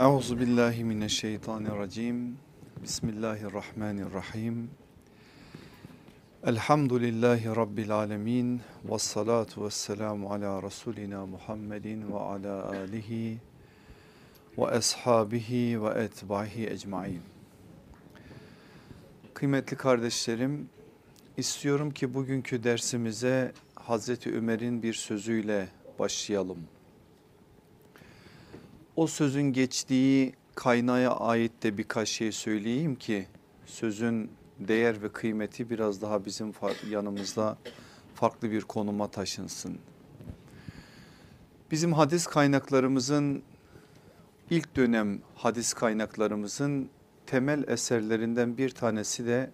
Euzu billahi mineşşeytanirracim. Bismillahirrahmanirrahim. Elhamdülillahi rabbil alamin ve salatu vesselamu ala rasulina Muhammedin ve ala alihi ve ashabihi ve etbahi ecmaîn. Kıymetli kardeşlerim, istiyorum ki bugünkü dersimize Hazreti Ömer'in bir sözüyle başlayalım. O sözün geçtiği kaynağa ait de birkaç şey söyleyeyim ki sözün değer ve kıymeti biraz daha bizim yanımızda farklı bir konuma taşınsın. Bizim hadis kaynaklarımızın ilk dönem hadis kaynaklarımızın temel eserlerinden bir tanesi de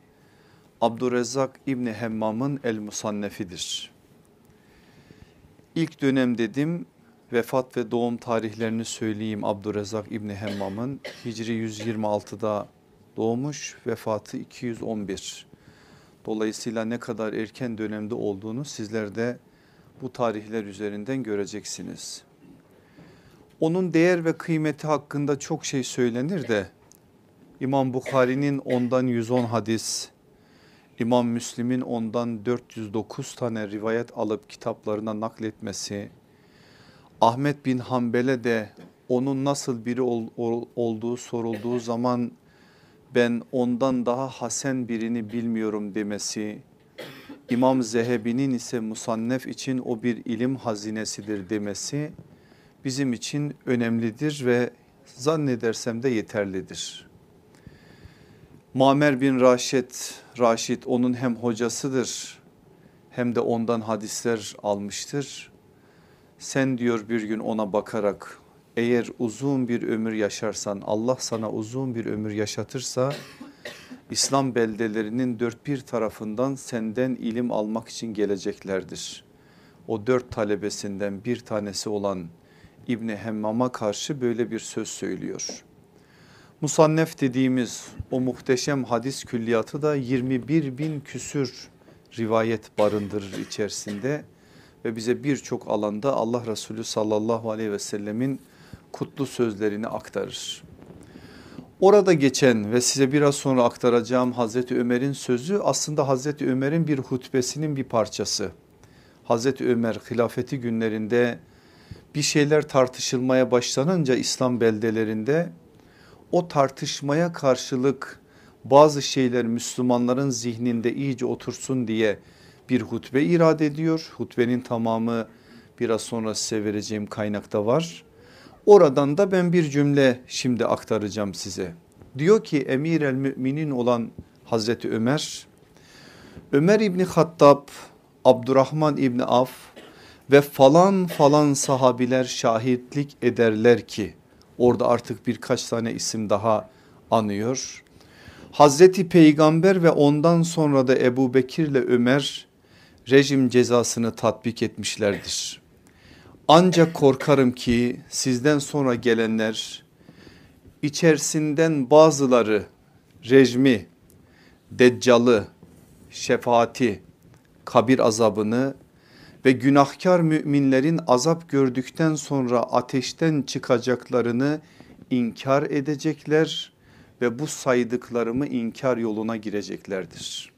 Abdurrezzak İbni Hemmam'ın El Musannefidir. İlk dönem dedim vefat ve doğum tarihlerini söyleyeyim Abdurrezzak İbni Hemmam'ın Hicri 126'da doğmuş vefatı 211. Dolayısıyla ne kadar erken dönemde olduğunu sizler de bu tarihler üzerinden göreceksiniz. Onun değer ve kıymeti hakkında çok şey söylenir de İmam Bukhari'nin ondan 110 hadis, İmam Müslim'in ondan 409 tane rivayet alıp kitaplarına nakletmesi, Ahmet bin Hanbel'e de onun nasıl biri ol, ol, olduğu sorulduğu zaman ben ondan daha hasen birini bilmiyorum demesi, İmam Zehebi'nin ise musannef için o bir ilim hazinesidir demesi bizim için önemlidir ve zannedersem de yeterlidir. Mamer bin Raşid, Raşid onun hem hocasıdır hem de ondan hadisler almıştır. Sen diyor bir gün ona bakarak eğer uzun bir ömür yaşarsan Allah sana uzun bir ömür yaşatırsa İslam beldelerinin dört bir tarafından senden ilim almak için geleceklerdir. O dört talebesinden bir tanesi olan İbni Hemmam'a karşı böyle bir söz söylüyor. Musannef dediğimiz o muhteşem hadis külliyatı da 21 bin küsür rivayet barındırır içerisinde ve bize birçok alanda Allah Resulü sallallahu aleyhi ve sellemin kutlu sözlerini aktarır. Orada geçen ve size biraz sonra aktaracağım Hazreti Ömer'in sözü aslında Hazreti Ömer'in bir hutbesinin bir parçası. Hazreti Ömer hilafeti günlerinde bir şeyler tartışılmaya başlanınca İslam beldelerinde o tartışmaya karşılık bazı şeyler Müslümanların zihninde iyice otursun diye bir hutbe irade ediyor. Hutbenin tamamı biraz sonra size vereceğim kaynakta var. Oradan da ben bir cümle şimdi aktaracağım size. Diyor ki emir el müminin olan Hazreti Ömer, Ömer İbni Hattab, Abdurrahman İbni Af ve falan falan sahabiler şahitlik ederler ki orada artık birkaç tane isim daha anıyor. Hazreti Peygamber ve ondan sonra da Ebu Bekir ile Ömer rejim cezasını tatbik etmişlerdir. Ancak korkarım ki sizden sonra gelenler içerisinden bazıları rejimi, deccalı, şefaati, kabir azabını ve günahkar müminlerin azap gördükten sonra ateşten çıkacaklarını inkar edecekler ve bu saydıklarımı inkar yoluna gireceklerdir.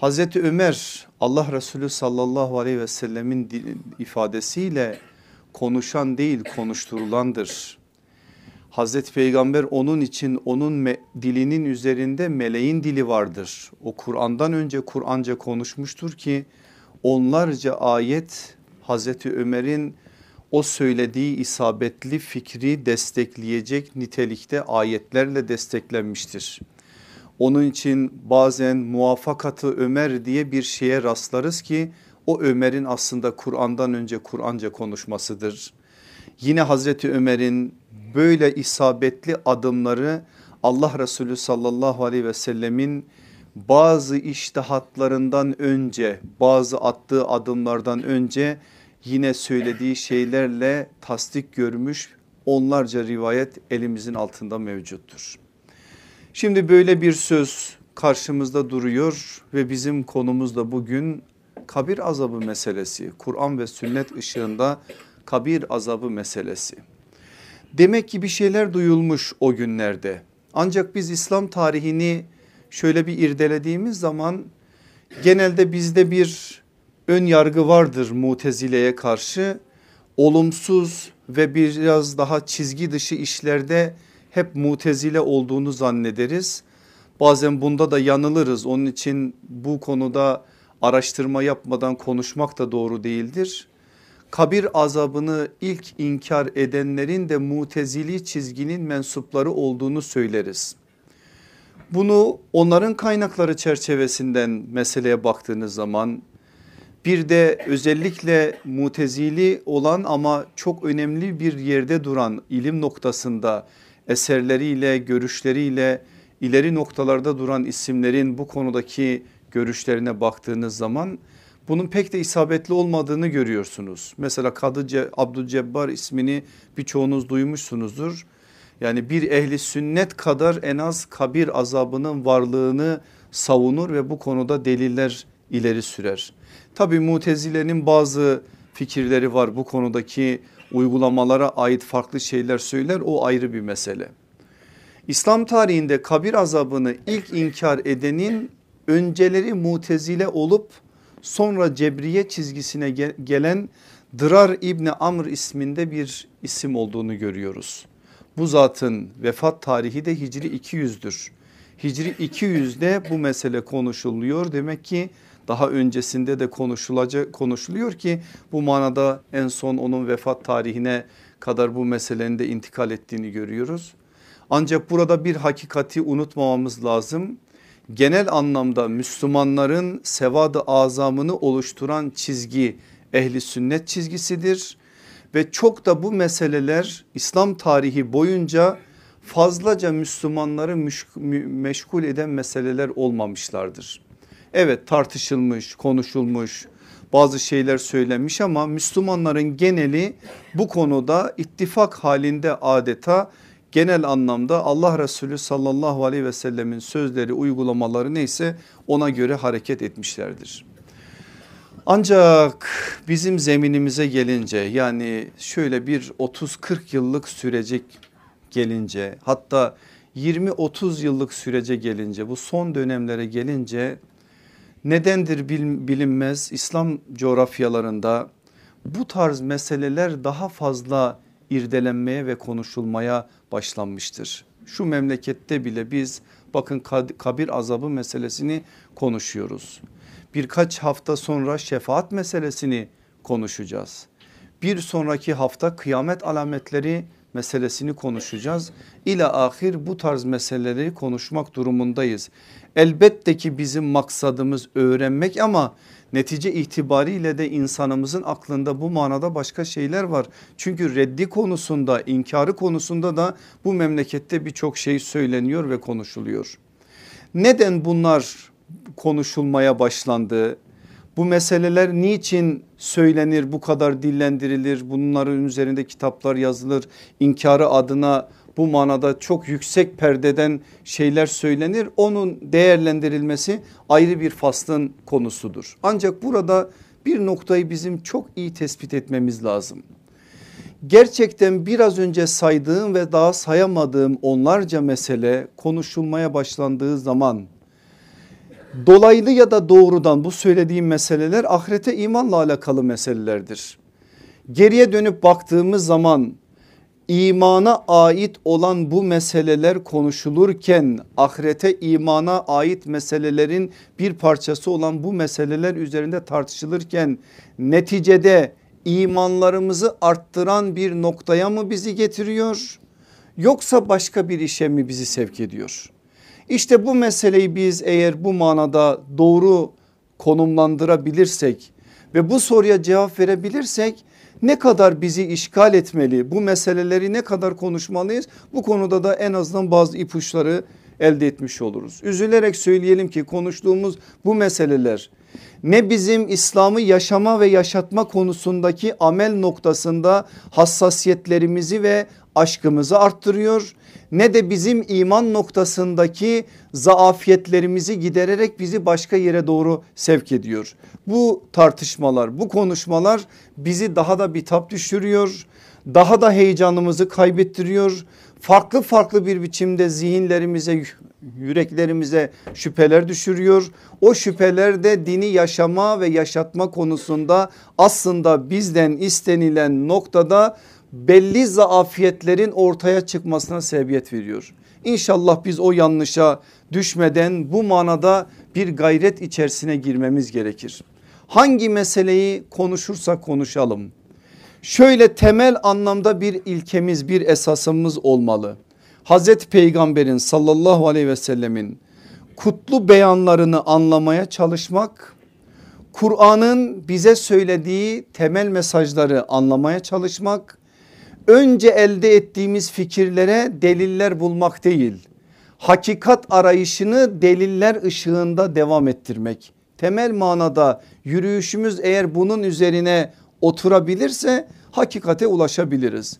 Hazreti Ömer Allah Resulü sallallahu aleyhi ve sellemin ifadesiyle konuşan değil konuşturulandır. Hazreti Peygamber onun için onun dilinin üzerinde meleğin dili vardır. O Kur'an'dan önce Kur'anca konuşmuştur ki onlarca ayet Hazreti Ömer'in o söylediği isabetli fikri destekleyecek nitelikte ayetlerle desteklenmiştir. Onun için bazen muvaffakatı Ömer diye bir şeye rastlarız ki o Ömer'in aslında Kur'an'dan önce Kur'anca konuşmasıdır. Yine Hazreti Ömer'in böyle isabetli adımları Allah Resulü sallallahu aleyhi ve sellemin bazı iştihatlarından önce bazı attığı adımlardan önce yine söylediği şeylerle tasdik görmüş onlarca rivayet elimizin altında mevcuttur. Şimdi böyle bir söz karşımızda duruyor ve bizim konumuz da bugün kabir azabı meselesi. Kur'an ve sünnet ışığında kabir azabı meselesi. Demek ki bir şeyler duyulmuş o günlerde. Ancak biz İslam tarihini şöyle bir irdelediğimiz zaman genelde bizde bir ön yargı vardır mutezileye karşı. Olumsuz ve biraz daha çizgi dışı işlerde hep mutezile olduğunu zannederiz. Bazen bunda da yanılırız. Onun için bu konuda araştırma yapmadan konuşmak da doğru değildir. Kabir azabını ilk inkar edenlerin de mutezili çizginin mensupları olduğunu söyleriz. Bunu onların kaynakları çerçevesinden meseleye baktığınız zaman bir de özellikle mutezili olan ama çok önemli bir yerde duran ilim noktasında eserleriyle görüşleriyle ileri noktalarda duran isimlerin bu konudaki görüşlerine baktığınız zaman bunun pek de isabetli olmadığını görüyorsunuz. Mesela Kadı Abdülcebbar ismini birçoğunuz duymuşsunuzdur. Yani bir ehli sünnet kadar en az kabir azabının varlığını savunur ve bu konuda deliller ileri sürer. Tabi mutezilenin bazı fikirleri var bu konudaki uygulamalara ait farklı şeyler söyler o ayrı bir mesele. İslam tarihinde kabir azabını ilk inkar edenin önceleri mutezile olup sonra cebriye çizgisine gelen Dırar İbni Amr isminde bir isim olduğunu görüyoruz. Bu zatın vefat tarihi de Hicri 200'dür. Hicri 200'de bu mesele konuşuluyor. Demek ki daha öncesinde de konuşulacak konuşuluyor ki bu manada en son onun vefat tarihine kadar bu meselenin de intikal ettiğini görüyoruz. Ancak burada bir hakikati unutmamamız lazım. Genel anlamda Müslümanların sevadı azamını oluşturan çizgi ehli sünnet çizgisidir. Ve çok da bu meseleler İslam tarihi boyunca fazlaca Müslümanları meşgul eden meseleler olmamışlardır. Evet tartışılmış, konuşulmuş, bazı şeyler söylenmiş ama Müslümanların geneli bu konuda ittifak halinde adeta genel anlamda Allah Resulü sallallahu aleyhi ve sellemin sözleri uygulamaları neyse ona göre hareket etmişlerdir. Ancak bizim zeminimize gelince yani şöyle bir 30-40 yıllık sürecek gelince hatta 20-30 yıllık sürece gelince bu son dönemlere gelince nedendir bilinmez İslam coğrafyalarında bu tarz meseleler daha fazla irdelenmeye ve konuşulmaya başlanmıştır. Şu memlekette bile biz bakın kabir azabı meselesini konuşuyoruz. Birkaç hafta sonra şefaat meselesini konuşacağız. Bir sonraki hafta kıyamet alametleri meselesini konuşacağız. İla ahir bu tarz meseleleri konuşmak durumundayız. Elbette ki bizim maksadımız öğrenmek ama netice itibariyle de insanımızın aklında bu manada başka şeyler var. Çünkü reddi konusunda inkarı konusunda da bu memlekette birçok şey söyleniyor ve konuşuluyor. Neden bunlar konuşulmaya başlandı? Bu meseleler niçin söylenir bu kadar dillendirilir bunların üzerinde kitaplar yazılır inkarı adına bu manada çok yüksek perdeden şeyler söylenir. Onun değerlendirilmesi ayrı bir faslın konusudur. Ancak burada bir noktayı bizim çok iyi tespit etmemiz lazım. Gerçekten biraz önce saydığım ve daha sayamadığım onlarca mesele konuşulmaya başlandığı zaman dolaylı ya da doğrudan bu söylediğim meseleler ahirete imanla alakalı meselelerdir. Geriye dönüp baktığımız zaman imana ait olan bu meseleler konuşulurken ahirete imana ait meselelerin bir parçası olan bu meseleler üzerinde tartışılırken neticede imanlarımızı arttıran bir noktaya mı bizi getiriyor yoksa başka bir işe mi bizi sevk ediyor? İşte bu meseleyi biz eğer bu manada doğru konumlandırabilirsek ve bu soruya cevap verebilirsek ne kadar bizi işgal etmeli bu meseleleri ne kadar konuşmalıyız bu konuda da en azından bazı ipuçları elde etmiş oluruz. Üzülerek söyleyelim ki konuştuğumuz bu meseleler ne bizim İslam'ı yaşama ve yaşatma konusundaki amel noktasında hassasiyetlerimizi ve aşkımızı arttırıyor ne de bizim iman noktasındaki zaafiyetlerimizi gidererek bizi başka yere doğru sevk ediyor. Bu tartışmalar bu konuşmalar bizi daha da bitap düşürüyor daha da heyecanımızı kaybettiriyor. Farklı farklı bir biçimde zihinlerimize yüreklerimize şüpheler düşürüyor. O şüpheler de dini yaşama ve yaşatma konusunda aslında bizden istenilen noktada belli zaafiyetlerin ortaya çıkmasına sebebiyet veriyor. İnşallah biz o yanlışa düşmeden bu manada bir gayret içerisine girmemiz gerekir. Hangi meseleyi konuşursak konuşalım. Şöyle temel anlamda bir ilkemiz bir esasımız olmalı. Hazreti Peygamber'in sallallahu aleyhi ve sellemin kutlu beyanlarını anlamaya çalışmak, Kur'an'ın bize söylediği temel mesajları anlamaya çalışmak, önce elde ettiğimiz fikirlere deliller bulmak değil, hakikat arayışını deliller ışığında devam ettirmek. Temel manada yürüyüşümüz eğer bunun üzerine oturabilirse hakikate ulaşabiliriz.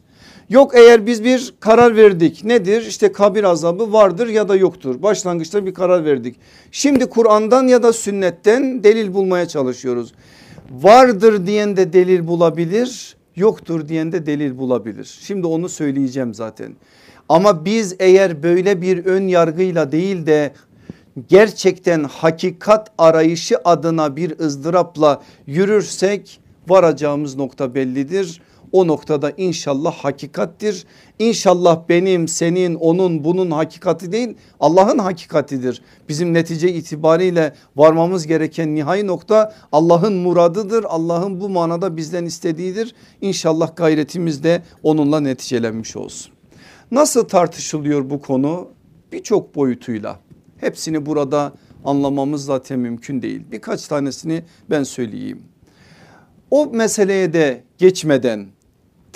Yok eğer biz bir karar verdik nedir işte kabir azabı vardır ya da yoktur başlangıçta bir karar verdik. Şimdi Kur'an'dan ya da sünnetten delil bulmaya çalışıyoruz. Vardır diyen de delil bulabilir yoktur diyen de delil bulabilir. Şimdi onu söyleyeceğim zaten. Ama biz eğer böyle bir ön yargıyla değil de gerçekten hakikat arayışı adına bir ızdırapla yürürsek varacağımız nokta bellidir. O noktada inşallah hakikattir. İnşallah benim senin onun bunun hakikati değil Allah'ın hakikatidir. Bizim netice itibariyle varmamız gereken nihai nokta Allah'ın muradıdır. Allah'ın bu manada bizden istediğidir. İnşallah gayretimiz de onunla neticelenmiş olsun. Nasıl tartışılıyor bu konu? Birçok boyutuyla. Hepsini burada anlamamız zaten mümkün değil. Birkaç tanesini ben söyleyeyim. O meseleye de geçmeden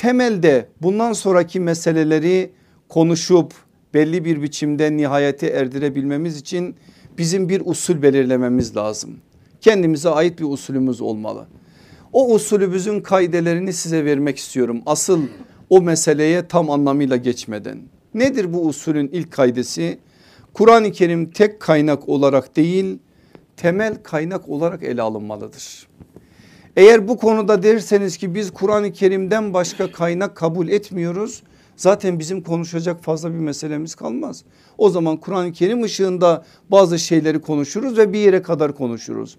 temelde bundan sonraki meseleleri konuşup belli bir biçimde nihayete erdirebilmemiz için bizim bir usul belirlememiz lazım. Kendimize ait bir usulümüz olmalı. O usulümüzün kaidelerini size vermek istiyorum. Asıl o meseleye tam anlamıyla geçmeden. Nedir bu usulün ilk kaidesi? Kur'an-ı Kerim tek kaynak olarak değil temel kaynak olarak ele alınmalıdır. Eğer bu konuda derseniz ki biz Kur'an-ı Kerim'den başka kaynak kabul etmiyoruz. Zaten bizim konuşacak fazla bir meselemiz kalmaz. O zaman Kur'an-ı Kerim ışığında bazı şeyleri konuşuruz ve bir yere kadar konuşuruz.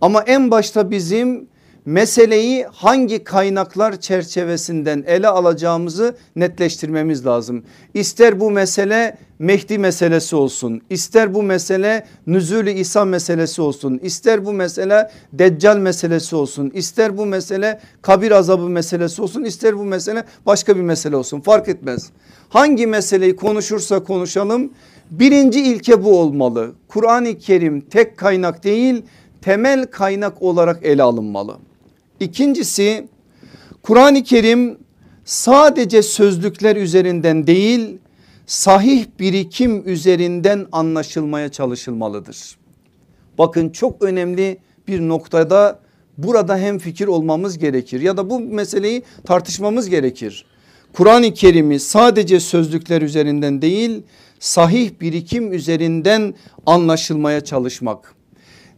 Ama en başta bizim meseleyi hangi kaynaklar çerçevesinden ele alacağımızı netleştirmemiz lazım. İster bu mesele Mehdi meselesi olsun, ister bu mesele Nüzulü İsa meselesi olsun, ister bu mesele Deccal meselesi olsun, ister bu mesele kabir azabı meselesi olsun, ister bu mesele başka bir mesele olsun fark etmez. Hangi meseleyi konuşursa konuşalım birinci ilke bu olmalı. Kur'an-ı Kerim tek kaynak değil temel kaynak olarak ele alınmalı. İkincisi Kur'an-ı Kerim sadece sözlükler üzerinden değil sahih birikim üzerinden anlaşılmaya çalışılmalıdır. Bakın çok önemli bir noktada burada hem fikir olmamız gerekir ya da bu meseleyi tartışmamız gerekir. Kur'an-ı Kerim'i sadece sözlükler üzerinden değil sahih birikim üzerinden anlaşılmaya çalışmak.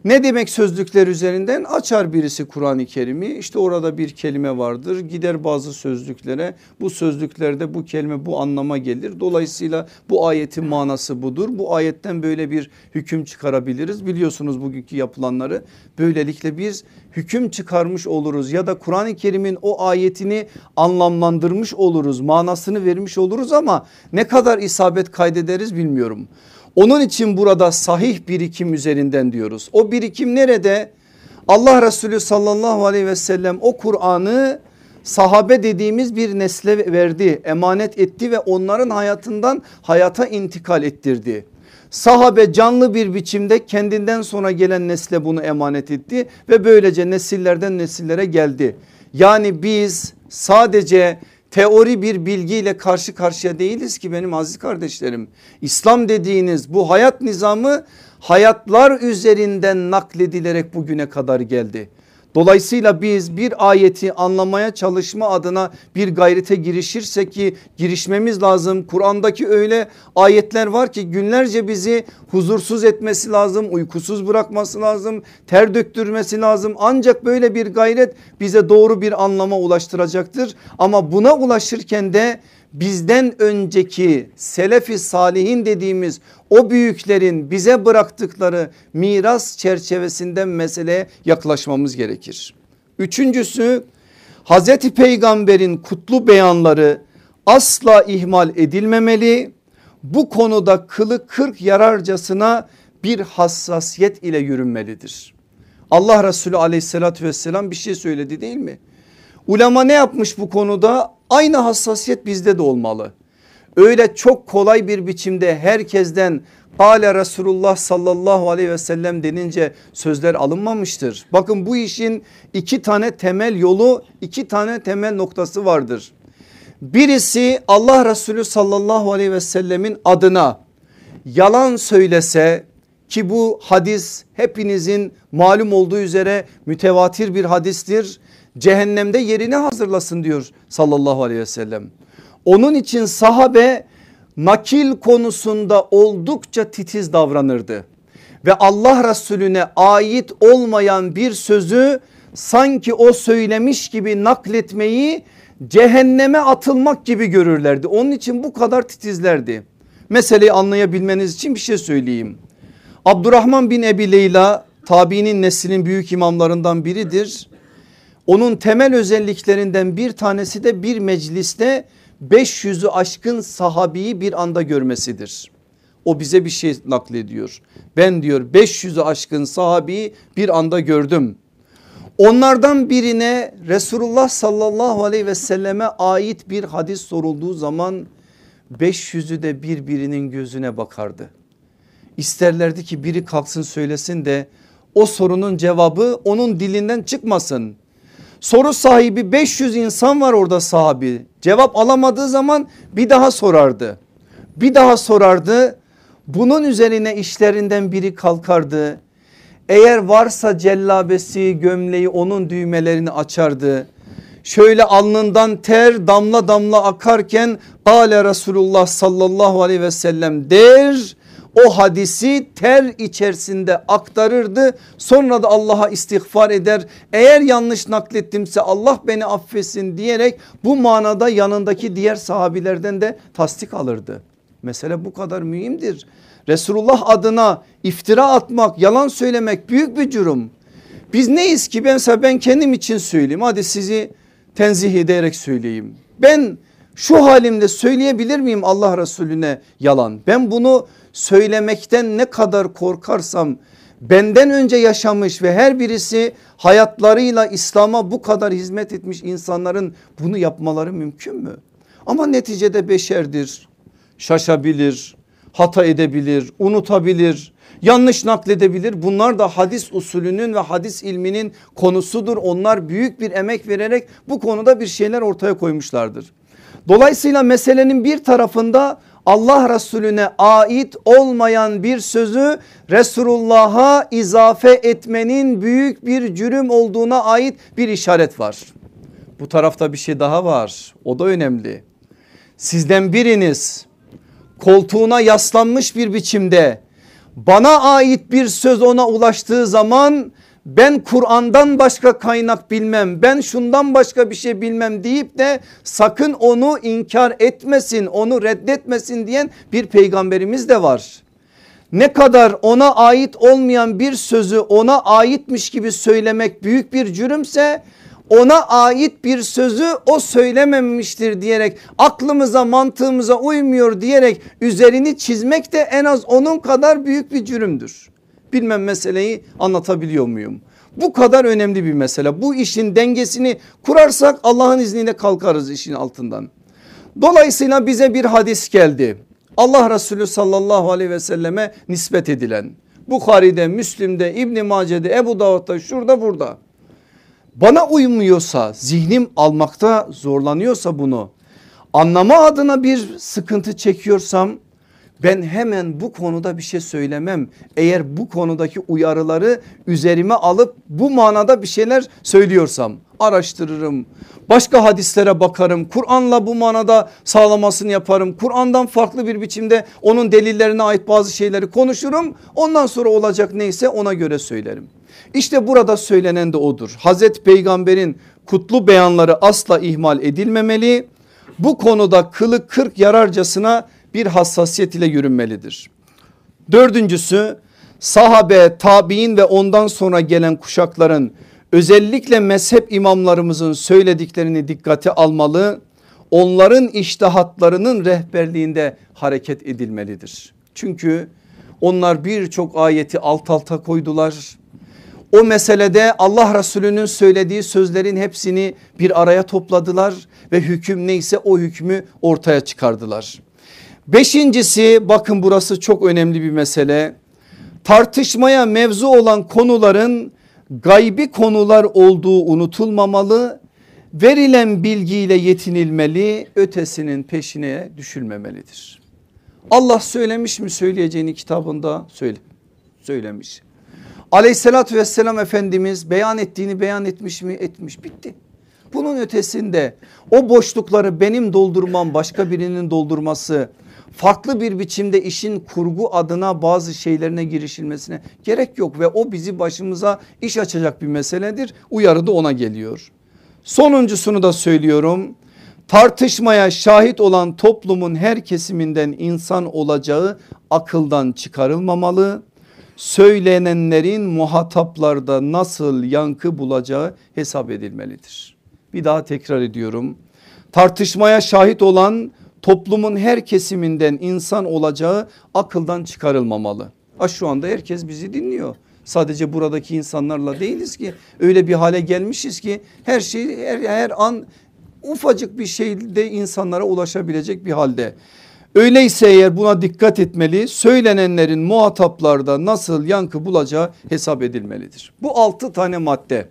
Ne demek sözlükler üzerinden açar birisi Kur'an-ı Kerim'i işte orada bir kelime vardır gider bazı sözlüklere bu sözlüklerde bu kelime bu anlama gelir. Dolayısıyla bu ayetin manası budur bu ayetten böyle bir hüküm çıkarabiliriz biliyorsunuz bugünkü yapılanları böylelikle biz hüküm çıkarmış oluruz ya da Kur'an-ı Kerim'in o ayetini anlamlandırmış oluruz manasını vermiş oluruz ama ne kadar isabet kaydederiz bilmiyorum. Onun için burada sahih birikim üzerinden diyoruz. O birikim nerede? Allah Resulü sallallahu aleyhi ve sellem o Kur'an'ı sahabe dediğimiz bir nesle verdi, emanet etti ve onların hayatından hayata intikal ettirdi. Sahabe canlı bir biçimde kendinden sonra gelen nesle bunu emanet etti ve böylece nesillerden nesillere geldi. Yani biz sadece teori bir bilgiyle karşı karşıya değiliz ki benim aziz kardeşlerim. İslam dediğiniz bu hayat nizamı hayatlar üzerinden nakledilerek bugüne kadar geldi. Dolayısıyla biz bir ayeti anlamaya çalışma adına bir gayrete girişirsek ki girişmemiz lazım. Kur'an'daki öyle ayetler var ki günlerce bizi huzursuz etmesi lazım, uykusuz bırakması lazım, ter döktürmesi lazım. Ancak böyle bir gayret bize doğru bir anlama ulaştıracaktır. Ama buna ulaşırken de bizden önceki selefi salihin dediğimiz o büyüklerin bize bıraktıkları miras çerçevesinden meseleye yaklaşmamız gerekir. Üçüncüsü Hazreti Peygamber'in kutlu beyanları asla ihmal edilmemeli. Bu konuda kılı kırk yararcasına bir hassasiyet ile yürünmelidir. Allah Resulü aleyhissalatü vesselam bir şey söyledi değil mi? Ulema ne yapmış bu konuda? Aynı hassasiyet bizde de olmalı. Öyle çok kolay bir biçimde herkesten Kale Resulullah sallallahu aleyhi ve sellem denince sözler alınmamıştır. Bakın bu işin iki tane temel yolu iki tane temel noktası vardır. Birisi Allah Resulü sallallahu aleyhi ve sellemin adına yalan söylese ki bu hadis hepinizin malum olduğu üzere mütevatir bir hadistir. Cehennemde yerini hazırlasın diyor sallallahu aleyhi ve sellem. Onun için sahabe nakil konusunda oldukça titiz davranırdı. Ve Allah Resulüne ait olmayan bir sözü sanki o söylemiş gibi nakletmeyi cehenneme atılmak gibi görürlerdi. Onun için bu kadar titizlerdi. Meseleyi anlayabilmeniz için bir şey söyleyeyim. Abdurrahman bin Ebi Leyla tabiinin neslinin büyük imamlarından biridir. Onun temel özelliklerinden bir tanesi de bir mecliste 500'ü aşkın sahabiyi bir anda görmesidir. O bize bir şey naklediyor. Ben diyor 500'ü aşkın sahabiyi bir anda gördüm. Onlardan birine Resulullah sallallahu aleyhi ve selleme ait bir hadis sorulduğu zaman 500'ü de birbirinin gözüne bakardı. İsterlerdi ki biri kalksın söylesin de o sorunun cevabı onun dilinden çıkmasın. Soru sahibi 500 insan var orada sahabi. Cevap alamadığı zaman bir daha sorardı. Bir daha sorardı. Bunun üzerine işlerinden biri kalkardı. Eğer varsa cellabesi gömleği onun düğmelerini açardı. Şöyle alnından ter damla damla akarken Kale Resulullah sallallahu aleyhi ve sellem der o hadisi ter içerisinde aktarırdı. Sonra da Allah'a istiğfar eder. Eğer yanlış naklettimse Allah beni affetsin diyerek bu manada yanındaki diğer sahabilerden de tasdik alırdı. Mesele bu kadar mühimdir. Resulullah adına iftira atmak, yalan söylemek büyük bir cürüm. Biz neyiz ki? Ben mesela ben kendim için söyleyeyim. Hadi sizi tenzih ederek söyleyeyim. Ben şu halimde söyleyebilir miyim Allah Resulüne yalan? Ben bunu söylemekten ne kadar korkarsam benden önce yaşamış ve her birisi hayatlarıyla İslam'a bu kadar hizmet etmiş insanların bunu yapmaları mümkün mü? Ama neticede beşerdir, şaşabilir, hata edebilir, unutabilir, yanlış nakledebilir. Bunlar da hadis usulünün ve hadis ilminin konusudur. Onlar büyük bir emek vererek bu konuda bir şeyler ortaya koymuşlardır. Dolayısıyla meselenin bir tarafında Allah Resulüne ait olmayan bir sözü Resulullah'a izafe etmenin büyük bir cürüm olduğuna ait bir işaret var. Bu tarafta bir şey daha var o da önemli. Sizden biriniz koltuğuna yaslanmış bir biçimde bana ait bir söz ona ulaştığı zaman ben Kur'an'dan başka kaynak bilmem ben şundan başka bir şey bilmem deyip de sakın onu inkar etmesin onu reddetmesin diyen bir peygamberimiz de var. Ne kadar ona ait olmayan bir sözü ona aitmiş gibi söylemek büyük bir cürümse ona ait bir sözü o söylememiştir diyerek aklımıza mantığımıza uymuyor diyerek üzerini çizmek de en az onun kadar büyük bir cürümdür. Bilmem meseleyi anlatabiliyor muyum? Bu kadar önemli bir mesele. Bu işin dengesini kurarsak Allah'ın izniyle kalkarız işin altından. Dolayısıyla bize bir hadis geldi. Allah Resulü sallallahu aleyhi ve selleme nispet edilen. Bukhari'de, Müslim'de, İbn Mace'de, Ebu Davud'da, şurada burada. Bana uymuyorsa, zihnim almakta zorlanıyorsa bunu anlama adına bir sıkıntı çekiyorsam ben hemen bu konuda bir şey söylemem. Eğer bu konudaki uyarıları üzerime alıp bu manada bir şeyler söylüyorsam araştırırım. Başka hadislere bakarım. Kur'an'la bu manada sağlamasını yaparım. Kur'an'dan farklı bir biçimde onun delillerine ait bazı şeyleri konuşurum. Ondan sonra olacak neyse ona göre söylerim. İşte burada söylenen de odur. Hazreti Peygamber'in kutlu beyanları asla ihmal edilmemeli. Bu konuda kılı kırk yararcasına bir hassasiyet ile yürünmelidir. Dördüncüsü sahabe, tabi'in ve ondan sonra gelen kuşakların özellikle mezhep imamlarımızın söylediklerini dikkate almalı. Onların iştihatlarının rehberliğinde hareket edilmelidir. Çünkü onlar birçok ayeti alt alta koydular. O meselede Allah Resulü'nün söylediği sözlerin hepsini bir araya topladılar ve hüküm neyse o hükmü ortaya çıkardılar. Beşincisi bakın burası çok önemli bir mesele. Tartışmaya mevzu olan konuların gaybi konular olduğu unutulmamalı. Verilen bilgiyle yetinilmeli ötesinin peşine düşülmemelidir. Allah söylemiş mi söyleyeceğini kitabında söyle, söylemiş. Aleyhissalatü vesselam Efendimiz beyan ettiğini beyan etmiş mi etmiş bitti. Bunun ötesinde o boşlukları benim doldurmam başka birinin doldurması farklı bir biçimde işin kurgu adına bazı şeylerine girişilmesine gerek yok ve o bizi başımıza iş açacak bir meseledir. Uyarı da ona geliyor. Sonuncusunu da söylüyorum. Tartışmaya şahit olan toplumun her kesiminden insan olacağı akıldan çıkarılmamalı. Söylenenlerin muhataplarda nasıl yankı bulacağı hesap edilmelidir. Bir daha tekrar ediyorum. Tartışmaya şahit olan toplumun her kesiminden insan olacağı akıldan çıkarılmamalı. Ha şu anda herkes bizi dinliyor. Sadece buradaki insanlarla değiliz ki öyle bir hale gelmişiz ki her şey her, her an ufacık bir şeyde insanlara ulaşabilecek bir halde. Öyleyse eğer buna dikkat etmeli söylenenlerin muhataplarda nasıl yankı bulacağı hesap edilmelidir. Bu altı tane madde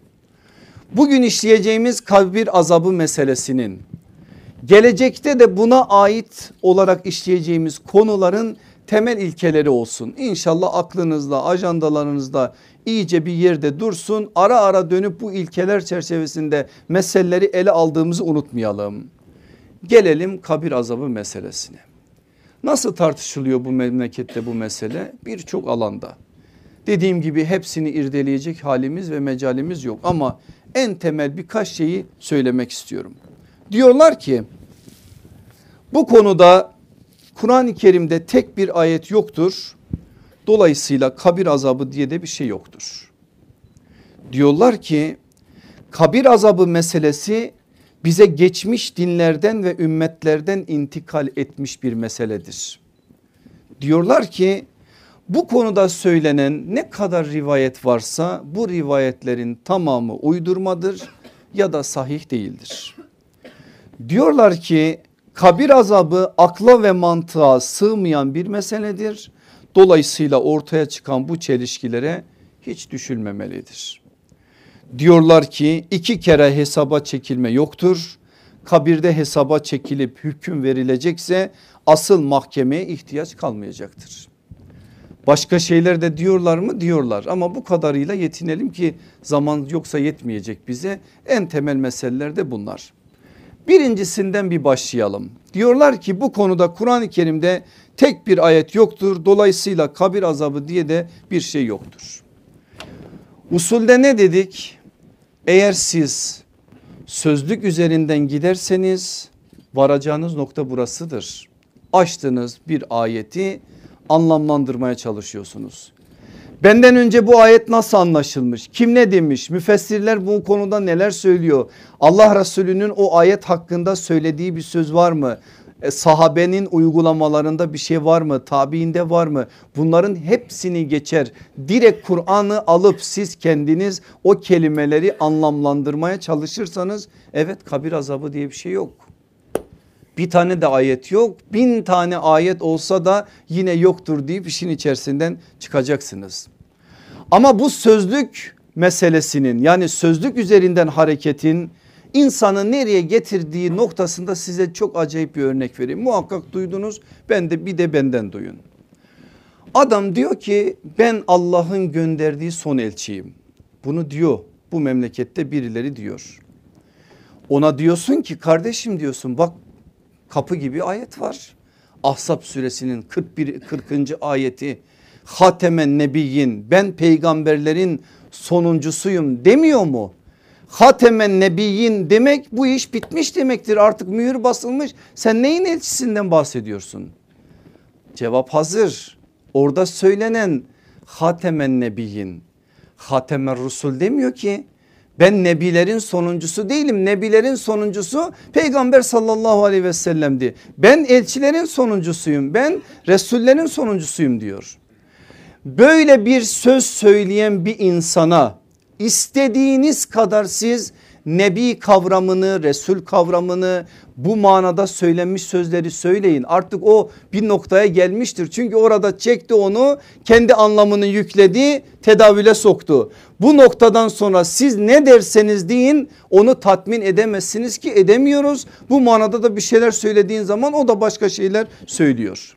bugün işleyeceğimiz kabir azabı meselesinin gelecekte de buna ait olarak işleyeceğimiz konuların temel ilkeleri olsun. İnşallah aklınızda ajandalarınızda iyice bir yerde dursun. Ara ara dönüp bu ilkeler çerçevesinde meseleleri ele aldığımızı unutmayalım. Gelelim kabir azabı meselesine. Nasıl tartışılıyor bu memlekette bu mesele? Birçok alanda. Dediğim gibi hepsini irdeleyecek halimiz ve mecalimiz yok ama en temel birkaç şeyi söylemek istiyorum. Diyorlar ki bu konuda Kur'an-ı Kerim'de tek bir ayet yoktur. Dolayısıyla kabir azabı diye de bir şey yoktur. Diyorlar ki kabir azabı meselesi bize geçmiş dinlerden ve ümmetlerden intikal etmiş bir meseledir. Diyorlar ki bu konuda söylenen ne kadar rivayet varsa bu rivayetlerin tamamı uydurmadır ya da sahih değildir. Diyorlar ki kabir azabı akla ve mantığa sığmayan bir meseledir. Dolayısıyla ortaya çıkan bu çelişkilere hiç düşülmemelidir. Diyorlar ki iki kere hesaba çekilme yoktur. Kabirde hesaba çekilip hüküm verilecekse asıl mahkemeye ihtiyaç kalmayacaktır. Başka şeyler de diyorlar mı diyorlar ama bu kadarıyla yetinelim ki zaman yoksa yetmeyecek bize. En temel meseleler de bunlar. Birincisinden bir başlayalım. Diyorlar ki bu konuda Kur'an-ı Kerim'de tek bir ayet yoktur. Dolayısıyla kabir azabı diye de bir şey yoktur. Usulde ne dedik? Eğer siz sözlük üzerinden giderseniz varacağınız nokta burasıdır. Açtınız bir ayeti anlamlandırmaya çalışıyorsunuz. Benden önce bu ayet nasıl anlaşılmış? Kim ne demiş? Müfessirler bu konuda neler söylüyor? Allah Resulü'nün o ayet hakkında söylediği bir söz var mı? E, sahabenin uygulamalarında bir şey var mı? Tabiinde var mı? Bunların hepsini geçer. Direkt Kur'an'ı alıp siz kendiniz o kelimeleri anlamlandırmaya çalışırsanız evet kabir azabı diye bir şey yok. Bir tane de ayet yok. Bin tane ayet olsa da yine yoktur deyip işin içerisinden çıkacaksınız. Ama bu sözlük meselesinin yani sözlük üzerinden hareketin insanı nereye getirdiği noktasında size çok acayip bir örnek vereyim. Muhakkak duydunuz ben de bir de benden duyun. Adam diyor ki ben Allah'ın gönderdiği son elçiyim. Bunu diyor bu memlekette birileri diyor. Ona diyorsun ki kardeşim diyorsun bak kapı gibi ayet var. Ahzab suresinin 41 40. ayeti Hatemen Nebiyyin ben peygamberlerin sonuncusuyum demiyor mu? Hatemen Nebiyyin demek bu iş bitmiş demektir artık mühür basılmış. Sen neyin elçisinden bahsediyorsun? Cevap hazır. Orada söylenen Hatemen Nebiyyin. Hatemen Rusul demiyor ki ben nebilerin sonuncusu değilim. Nebilerin sonuncusu peygamber sallallahu aleyhi ve sellem'di. Ben elçilerin sonuncusuyum. Ben Resullerin sonuncusuyum diyor. Böyle bir söz söyleyen bir insana istediğiniz kadar siz nebi kavramını, resul kavramını bu manada söylenmiş sözleri söyleyin. Artık o bir noktaya gelmiştir. Çünkü orada çekti onu kendi anlamını yükledi tedavüle soktu. Bu noktadan sonra siz ne derseniz deyin onu tatmin edemezsiniz ki edemiyoruz. Bu manada da bir şeyler söylediğin zaman o da başka şeyler söylüyor.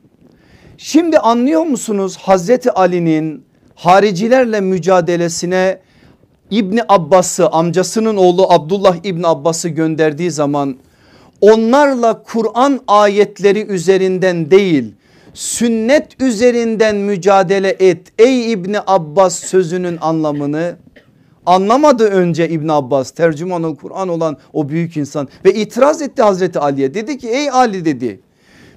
Şimdi anlıyor musunuz Hazreti Ali'nin haricilerle mücadelesine İbni Abbas'ı amcasının oğlu Abdullah İbni Abbas'ı gönderdiği zaman onlarla Kur'an ayetleri üzerinden değil sünnet üzerinden mücadele et ey İbni Abbas sözünün anlamını anlamadı önce İbn Abbas. Tercümanı Kur'an olan o büyük insan ve itiraz etti Hazreti Ali'ye. Dedi ki ey Ali dedi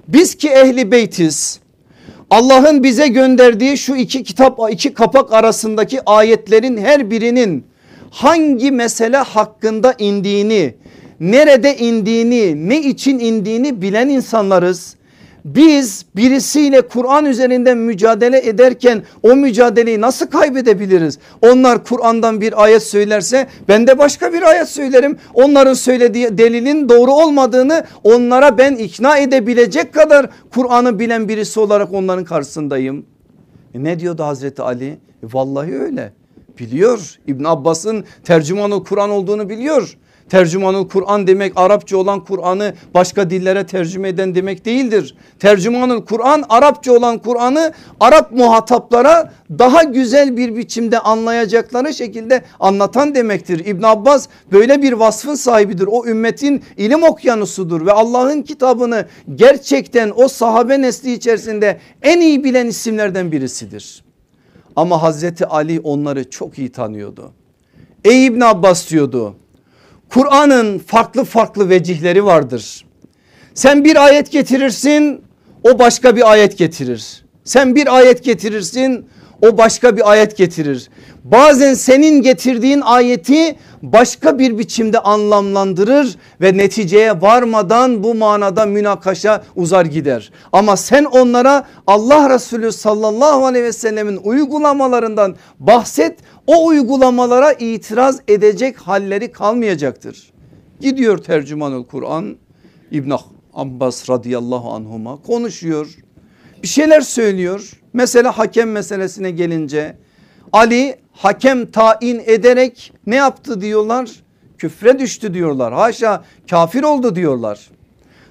biz ki ehli beytiz Allah'ın bize gönderdiği şu iki kitap iki kapak arasındaki ayetlerin her birinin hangi mesele hakkında indiğini nerede indiğini ne için indiğini bilen insanlarız. Biz birisiyle Kur'an üzerinden mücadele ederken o mücadeleyi nasıl kaybedebiliriz? Onlar Kur'an'dan bir ayet söylerse ben de başka bir ayet söylerim. Onların söylediği delilin doğru olmadığını onlara ben ikna edebilecek kadar Kur'an'ı bilen birisi olarak onların karşısındayım. E ne diyordu Hazreti Ali? E vallahi öyle biliyor. İbn Abbas'ın tercümanı Kur'an olduğunu biliyor. Tercümanı Kur'an demek Arapça olan Kur'an'ı başka dillere tercüme eden demek değildir. Tercümanı Kur'an Arapça olan Kur'an'ı Arap muhataplara daha güzel bir biçimde anlayacakları şekilde anlatan demektir. İbn Abbas böyle bir vasfın sahibidir. O ümmetin ilim okyanusudur ve Allah'ın kitabını gerçekten o sahabe nesli içerisinde en iyi bilen isimlerden birisidir. Ama Hazreti Ali onları çok iyi tanıyordu. Ey İbn Abbas diyordu Kur'an'ın farklı farklı vecihleri vardır. Sen bir ayet getirirsin o başka bir ayet getirir. Sen bir ayet getirirsin o başka bir ayet getirir. Bazen senin getirdiğin ayeti başka bir biçimde anlamlandırır ve neticeye varmadan bu manada münakaşa uzar gider. Ama sen onlara Allah Resulü sallallahu aleyhi ve sellemin uygulamalarından bahset o uygulamalara itiraz edecek halleri kalmayacaktır. Gidiyor tercümanul Kur'an İbn Abbas radıyallahu anhuma konuşuyor bir şeyler söylüyor. Mesela hakem meselesine gelince Ali hakem tayin ederek ne yaptı diyorlar? Küfre düştü diyorlar. Haşa kafir oldu diyorlar.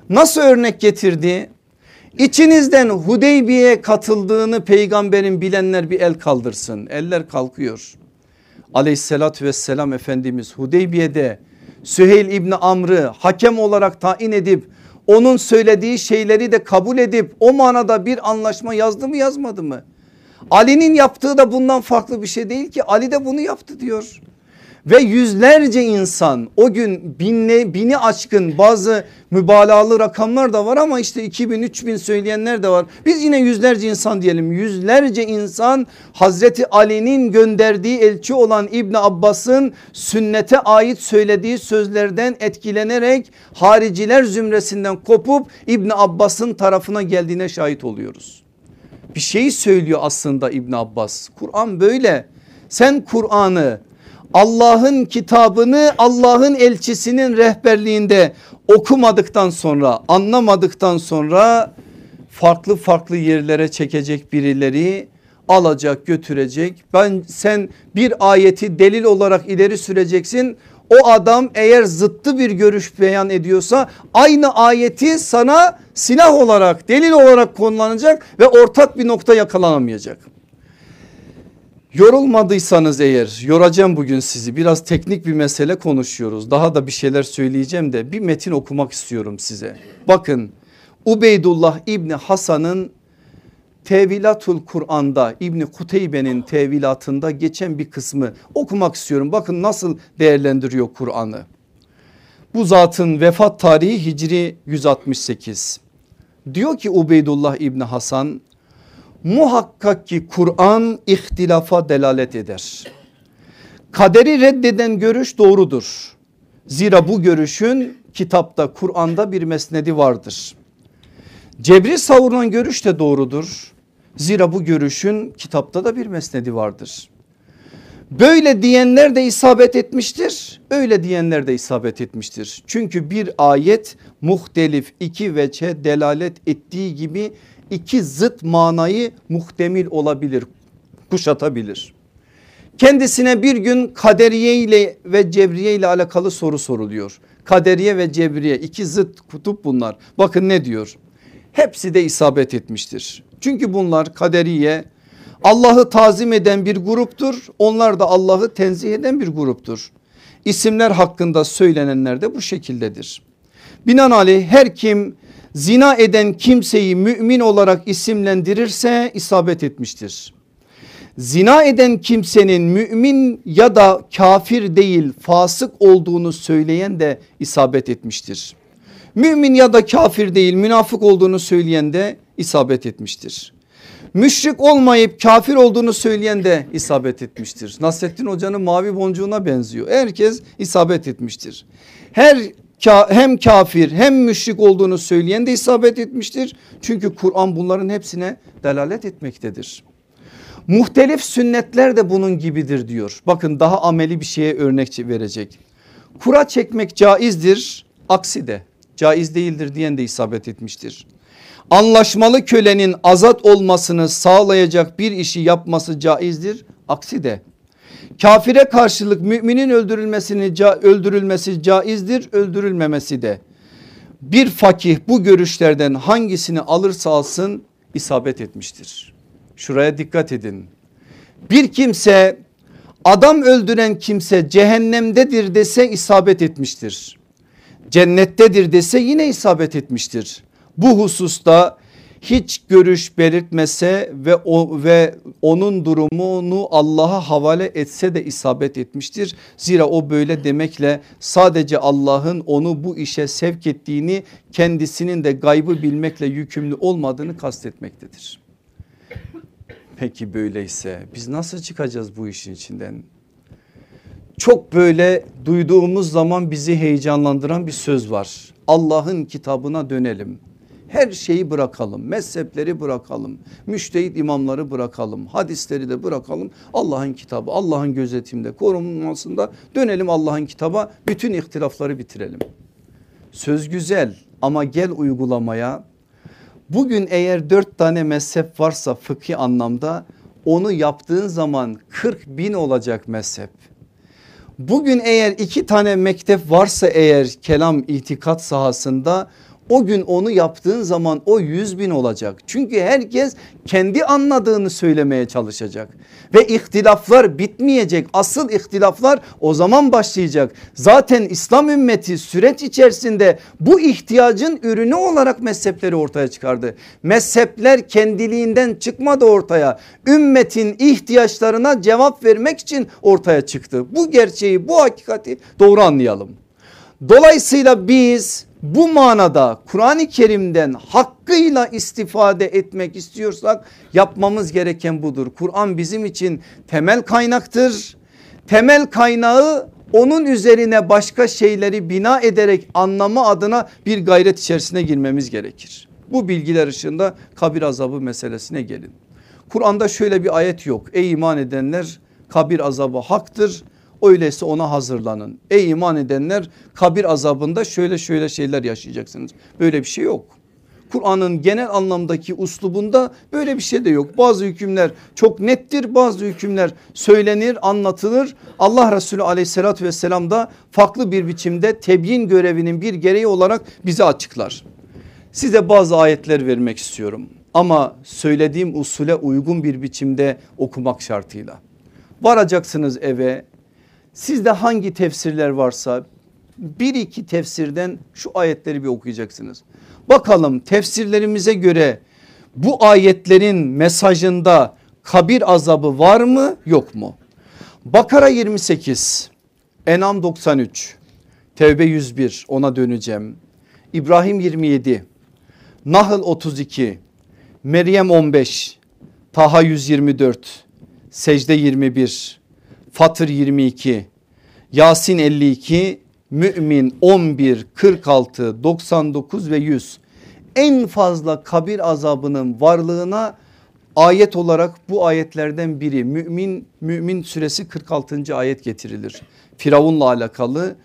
Nasıl örnek getirdi? İçinizden Hudeybiye'ye katıldığını peygamberin bilenler bir el kaldırsın. Eller kalkıyor. Aleyhissalatü vesselam Efendimiz Hudeybiye'de Süheyl İbni Amr'ı hakem olarak tayin edip onun söylediği şeyleri de kabul edip o manada bir anlaşma yazdı mı yazmadı mı? Ali'nin yaptığı da bundan farklı bir şey değil ki Ali de bunu yaptı diyor. Ve yüzlerce insan o gün binle, bini aşkın bazı mübalağalı rakamlar da var ama işte 2000 3000 söyleyenler de var. Biz yine yüzlerce insan diyelim yüzlerce insan Hazreti Ali'nin gönderdiği elçi olan İbni Abbas'ın sünnete ait söylediği sözlerden etkilenerek hariciler zümresinden kopup İbni Abbas'ın tarafına geldiğine şahit oluyoruz. Bir şey söylüyor aslında İbn Abbas. Kur'an böyle. Sen Kur'an'ı Allah'ın kitabını Allah'ın elçisinin rehberliğinde okumadıktan sonra anlamadıktan sonra farklı farklı yerlere çekecek birileri alacak götürecek. Ben sen bir ayeti delil olarak ileri süreceksin. o adam eğer zıttı bir görüş beyan ediyorsa aynı ayeti sana silah olarak delil olarak kullanacak ve ortak bir nokta yakalanamayacak. Yorulmadıysanız eğer yoracağım bugün sizi biraz teknik bir mesele konuşuyoruz. Daha da bir şeyler söyleyeceğim de bir metin okumak istiyorum size. Bakın Ubeydullah İbni Hasan'ın Tevilatul Kur'an'da İbni Kuteybe'nin tevilatında geçen bir kısmı okumak istiyorum. Bakın nasıl değerlendiriyor Kur'an'ı. Bu zatın vefat tarihi Hicri 168. Diyor ki Ubeydullah İbni Hasan muhakkak ki Kur'an ihtilafa delalet eder. Kaderi reddeden görüş doğrudur. Zira bu görüşün kitapta Kur'an'da bir mesnedi vardır. Cebri savurulan görüş de doğrudur. Zira bu görüşün kitapta da bir mesnedi vardır. Böyle diyenler de isabet etmiştir. Öyle diyenler de isabet etmiştir. Çünkü bir ayet muhtelif iki veçe delalet ettiği gibi iki zıt manayı muhtemil olabilir, kuşatabilir. Kendisine bir gün kaderiye ile ve cebriye ile alakalı soru soruluyor. Kaderiye ve cebriye iki zıt kutup bunlar. Bakın ne diyor? Hepsi de isabet etmiştir. Çünkü bunlar kaderiye Allah'ı tazim eden bir gruptur. Onlar da Allah'ı tenzih eden bir gruptur. İsimler hakkında söylenenler de bu şekildedir. Binaenaleyh her kim zina eden kimseyi mümin olarak isimlendirirse isabet etmiştir. Zina eden kimsenin mümin ya da kafir değil fasık olduğunu söyleyen de isabet etmiştir. Mümin ya da kafir değil münafık olduğunu söyleyen de isabet etmiştir. Müşrik olmayıp kafir olduğunu söyleyen de isabet etmiştir. Nasrettin Hoca'nın mavi boncuğuna benziyor. Herkes isabet etmiştir. Her hem kafir hem müşrik olduğunu söyleyen de isabet etmiştir. Çünkü Kur'an bunların hepsine delalet etmektedir. Muhtelif sünnetler de bunun gibidir diyor. Bakın daha ameli bir şeye örnek verecek. Kura çekmek caizdir aksi de caiz değildir diyen de isabet etmiştir. Anlaşmalı kölenin azat olmasını sağlayacak bir işi yapması caizdir aksi de Kafire karşılık müminin öldürülmesini öldürülmesi caizdir öldürülmemesi de. Bir fakih bu görüşlerden hangisini alırsa alsın isabet etmiştir. Şuraya dikkat edin. Bir kimse adam öldüren kimse cehennemdedir dese isabet etmiştir. Cennettedir dese yine isabet etmiştir. Bu hususta hiç görüş belirtmese ve o ve onun durumunu Allah'a havale etse de isabet etmiştir. Zira o böyle demekle sadece Allah'ın onu bu işe sevk ettiğini kendisinin de gaybı bilmekle yükümlü olmadığını kastetmektedir. Peki böyleyse biz nasıl çıkacağız bu işin içinden? Çok böyle duyduğumuz zaman bizi heyecanlandıran bir söz var. Allah'ın kitabına dönelim her şeyi bırakalım. Mezhepleri bırakalım. Müştehit imamları bırakalım. Hadisleri de bırakalım. Allah'ın kitabı Allah'ın gözetimde korunmasında dönelim Allah'ın kitaba. Bütün ihtilafları bitirelim. Söz güzel ama gel uygulamaya. Bugün eğer dört tane mezhep varsa fıkhi anlamda onu yaptığın zaman 40 bin olacak mezhep. Bugün eğer iki tane mektep varsa eğer kelam itikat sahasında o gün onu yaptığın zaman o yüz bin olacak. Çünkü herkes kendi anladığını söylemeye çalışacak. Ve ihtilaflar bitmeyecek. Asıl ihtilaflar o zaman başlayacak. Zaten İslam ümmeti süreç içerisinde bu ihtiyacın ürünü olarak mezhepleri ortaya çıkardı. Mezhepler kendiliğinden çıkmadı ortaya. Ümmetin ihtiyaçlarına cevap vermek için ortaya çıktı. Bu gerçeği bu hakikati doğru anlayalım. Dolayısıyla biz bu manada Kur'an-ı Kerim'den hakkıyla istifade etmek istiyorsak yapmamız gereken budur. Kur'an bizim için temel kaynaktır. Temel kaynağı onun üzerine başka şeyleri bina ederek anlamı adına bir gayret içerisine girmemiz gerekir. Bu bilgiler ışığında kabir azabı meselesine gelin. Kur'an'da şöyle bir ayet yok. Ey iman edenler kabir azabı haktır Öyleyse ona hazırlanın. Ey iman edenler kabir azabında şöyle şöyle şeyler yaşayacaksınız. Böyle bir şey yok. Kur'an'ın genel anlamdaki uslubunda böyle bir şey de yok. Bazı hükümler çok nettir bazı hükümler söylenir anlatılır. Allah Resulü aleyhissalatü vesselam da farklı bir biçimde tebyin görevinin bir gereği olarak bize açıklar. Size bazı ayetler vermek istiyorum ama söylediğim usule uygun bir biçimde okumak şartıyla. Varacaksınız eve sizde hangi tefsirler varsa bir iki tefsirden şu ayetleri bir okuyacaksınız. Bakalım tefsirlerimize göre bu ayetlerin mesajında kabir azabı var mı yok mu? Bakara 28, Enam 93, Tevbe 101 ona döneceğim. İbrahim 27, Nahl 32, Meryem 15, Taha 124, Secde 21, Fatır 22, Yasin 52, Mümin 11, 46, 99 ve 100 en fazla kabir azabının varlığına ayet olarak bu ayetlerden biri mümin mümin suresi 46. ayet getirilir. Firavunla alakalı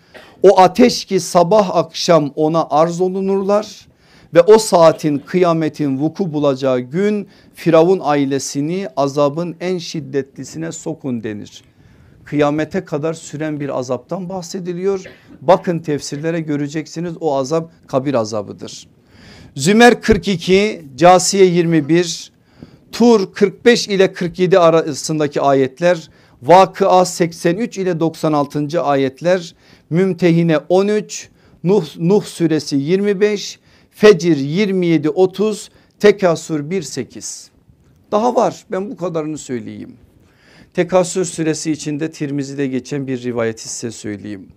o ateş ki sabah akşam ona arz olunurlar ve o saatin kıyametin vuku bulacağı gün Firavun ailesini azabın en şiddetlisine sokun denir. Kıyamete kadar süren bir azaptan bahsediliyor. Bakın tefsirlere göreceksiniz o azap kabir azabıdır. Zümer 42, Casiye 21, Tur 45 ile 47 arasındaki ayetler, Vakıa 83 ile 96. ayetler, Mümtehine 13, Nuh, Nuh suresi 25, Fecir 27 30 Tekasür 1.8 daha var ben bu kadarını söyleyeyim. Tekasür suresi içinde Tirmizi'de geçen bir rivayeti size söyleyeyim.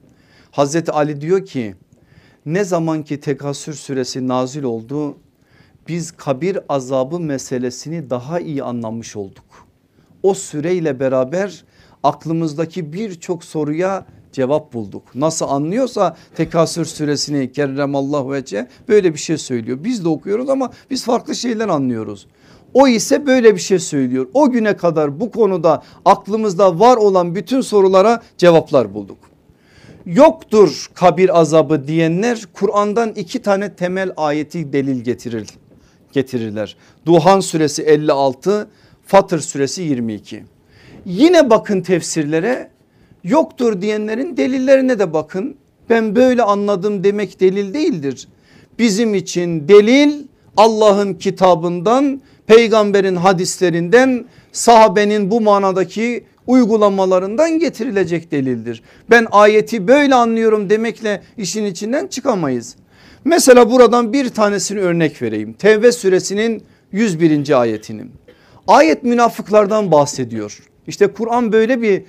Hazreti Ali diyor ki ne zaman ki tekasür suresi nazil oldu biz kabir azabı meselesini daha iyi anlamış olduk. O süreyle beraber aklımızdaki birçok soruya cevap bulduk. Nasıl anlıyorsa Tekasür suresini kerremallahu vece böyle bir şey söylüyor. Biz de okuyoruz ama biz farklı şeyler anlıyoruz. O ise böyle bir şey söylüyor. O güne kadar bu konuda aklımızda var olan bütün sorulara cevaplar bulduk. Yoktur kabir azabı diyenler Kur'an'dan iki tane temel ayeti delil getirir, getirirler. Duhan suresi 56 Fatır suresi 22. Yine bakın tefsirlere Yoktur diyenlerin delillerine de bakın. Ben böyle anladım demek delil değildir. Bizim için delil Allah'ın kitabından, peygamberin hadislerinden, sahabenin bu manadaki uygulamalarından getirilecek delildir. Ben ayeti böyle anlıyorum demekle işin içinden çıkamayız. Mesela buradan bir tanesini örnek vereyim. Tevbe suresinin 101. ayetinin. Ayet münafıklardan bahsediyor. İşte Kur'an böyle bir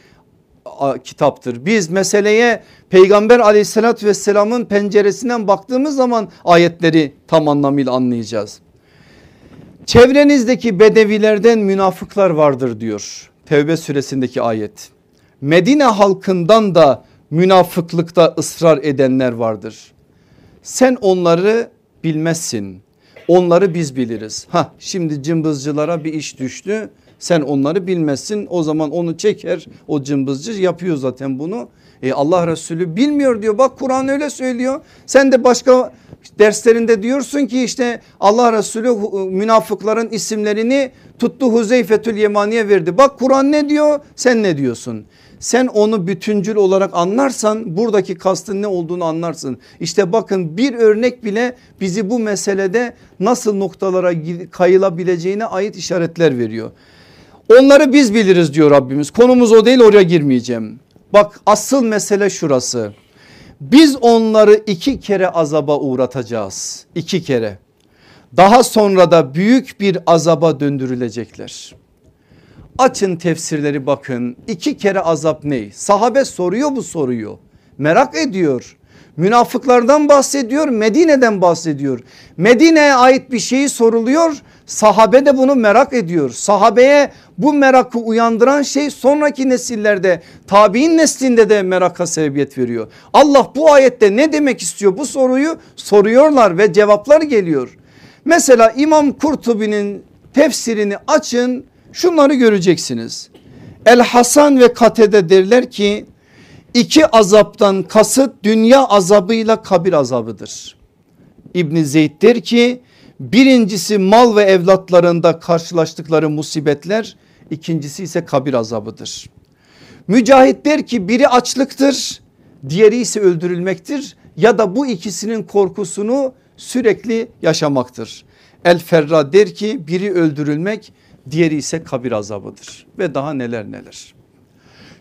kitaptır. Biz meseleye peygamber aleyhissalatü vesselamın penceresinden baktığımız zaman ayetleri tam anlamıyla anlayacağız. Çevrenizdeki bedevilerden münafıklar vardır diyor Tevbe suresindeki ayet. Medine halkından da münafıklıkta ısrar edenler vardır. Sen onları bilmezsin. Onları biz biliriz. Ha şimdi cımbızcılara bir iş düştü. Sen onları bilmezsin o zaman onu çeker o cımbızcı yapıyor zaten bunu. E Allah Resulü bilmiyor diyor bak Kur'an öyle söylüyor. Sen de başka derslerinde diyorsun ki işte Allah Resulü münafıkların isimlerini tuttu Huzeyfetül Yemani'ye verdi. Bak Kur'an ne diyor sen ne diyorsun? Sen onu bütüncül olarak anlarsan buradaki kastın ne olduğunu anlarsın. İşte bakın bir örnek bile bizi bu meselede nasıl noktalara kayılabileceğine ait işaretler veriyor. Onları biz biliriz diyor Rabbimiz. Konumuz o değil oraya girmeyeceğim. Bak asıl mesele şurası. Biz onları iki kere azaba uğratacağız. İki kere. Daha sonra da büyük bir azaba döndürülecekler. Açın tefsirleri bakın. İki kere azap ne? Sahabe soruyor bu soruyu. Merak ediyor. Münafıklardan bahsediyor Medine'den bahsediyor. Medine'ye ait bir şeyi soruluyor sahabe de bunu merak ediyor. Sahabeye bu merakı uyandıran şey sonraki nesillerde tabi'in neslinde de meraka sebebiyet veriyor. Allah bu ayette ne demek istiyor bu soruyu soruyorlar ve cevaplar geliyor. Mesela İmam Kurtubi'nin tefsirini açın şunları göreceksiniz. El Hasan ve Katede derler ki iki azaptan kasıt dünya azabıyla kabir azabıdır. İbni Zeyd der ki Birincisi mal ve evlatlarında karşılaştıkları musibetler. ikincisi ise kabir azabıdır. Mücahit der ki biri açlıktır diğeri ise öldürülmektir ya da bu ikisinin korkusunu sürekli yaşamaktır. El Ferra der ki biri öldürülmek diğeri ise kabir azabıdır ve daha neler neler.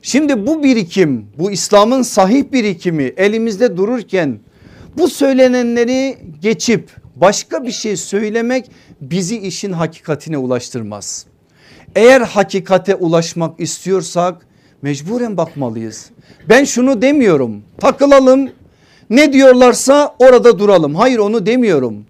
Şimdi bu birikim bu İslam'ın sahih birikimi elimizde dururken bu söylenenleri geçip başka bir şey söylemek bizi işin hakikatine ulaştırmaz. Eğer hakikate ulaşmak istiyorsak mecburen bakmalıyız. Ben şunu demiyorum takılalım ne diyorlarsa orada duralım hayır onu demiyorum.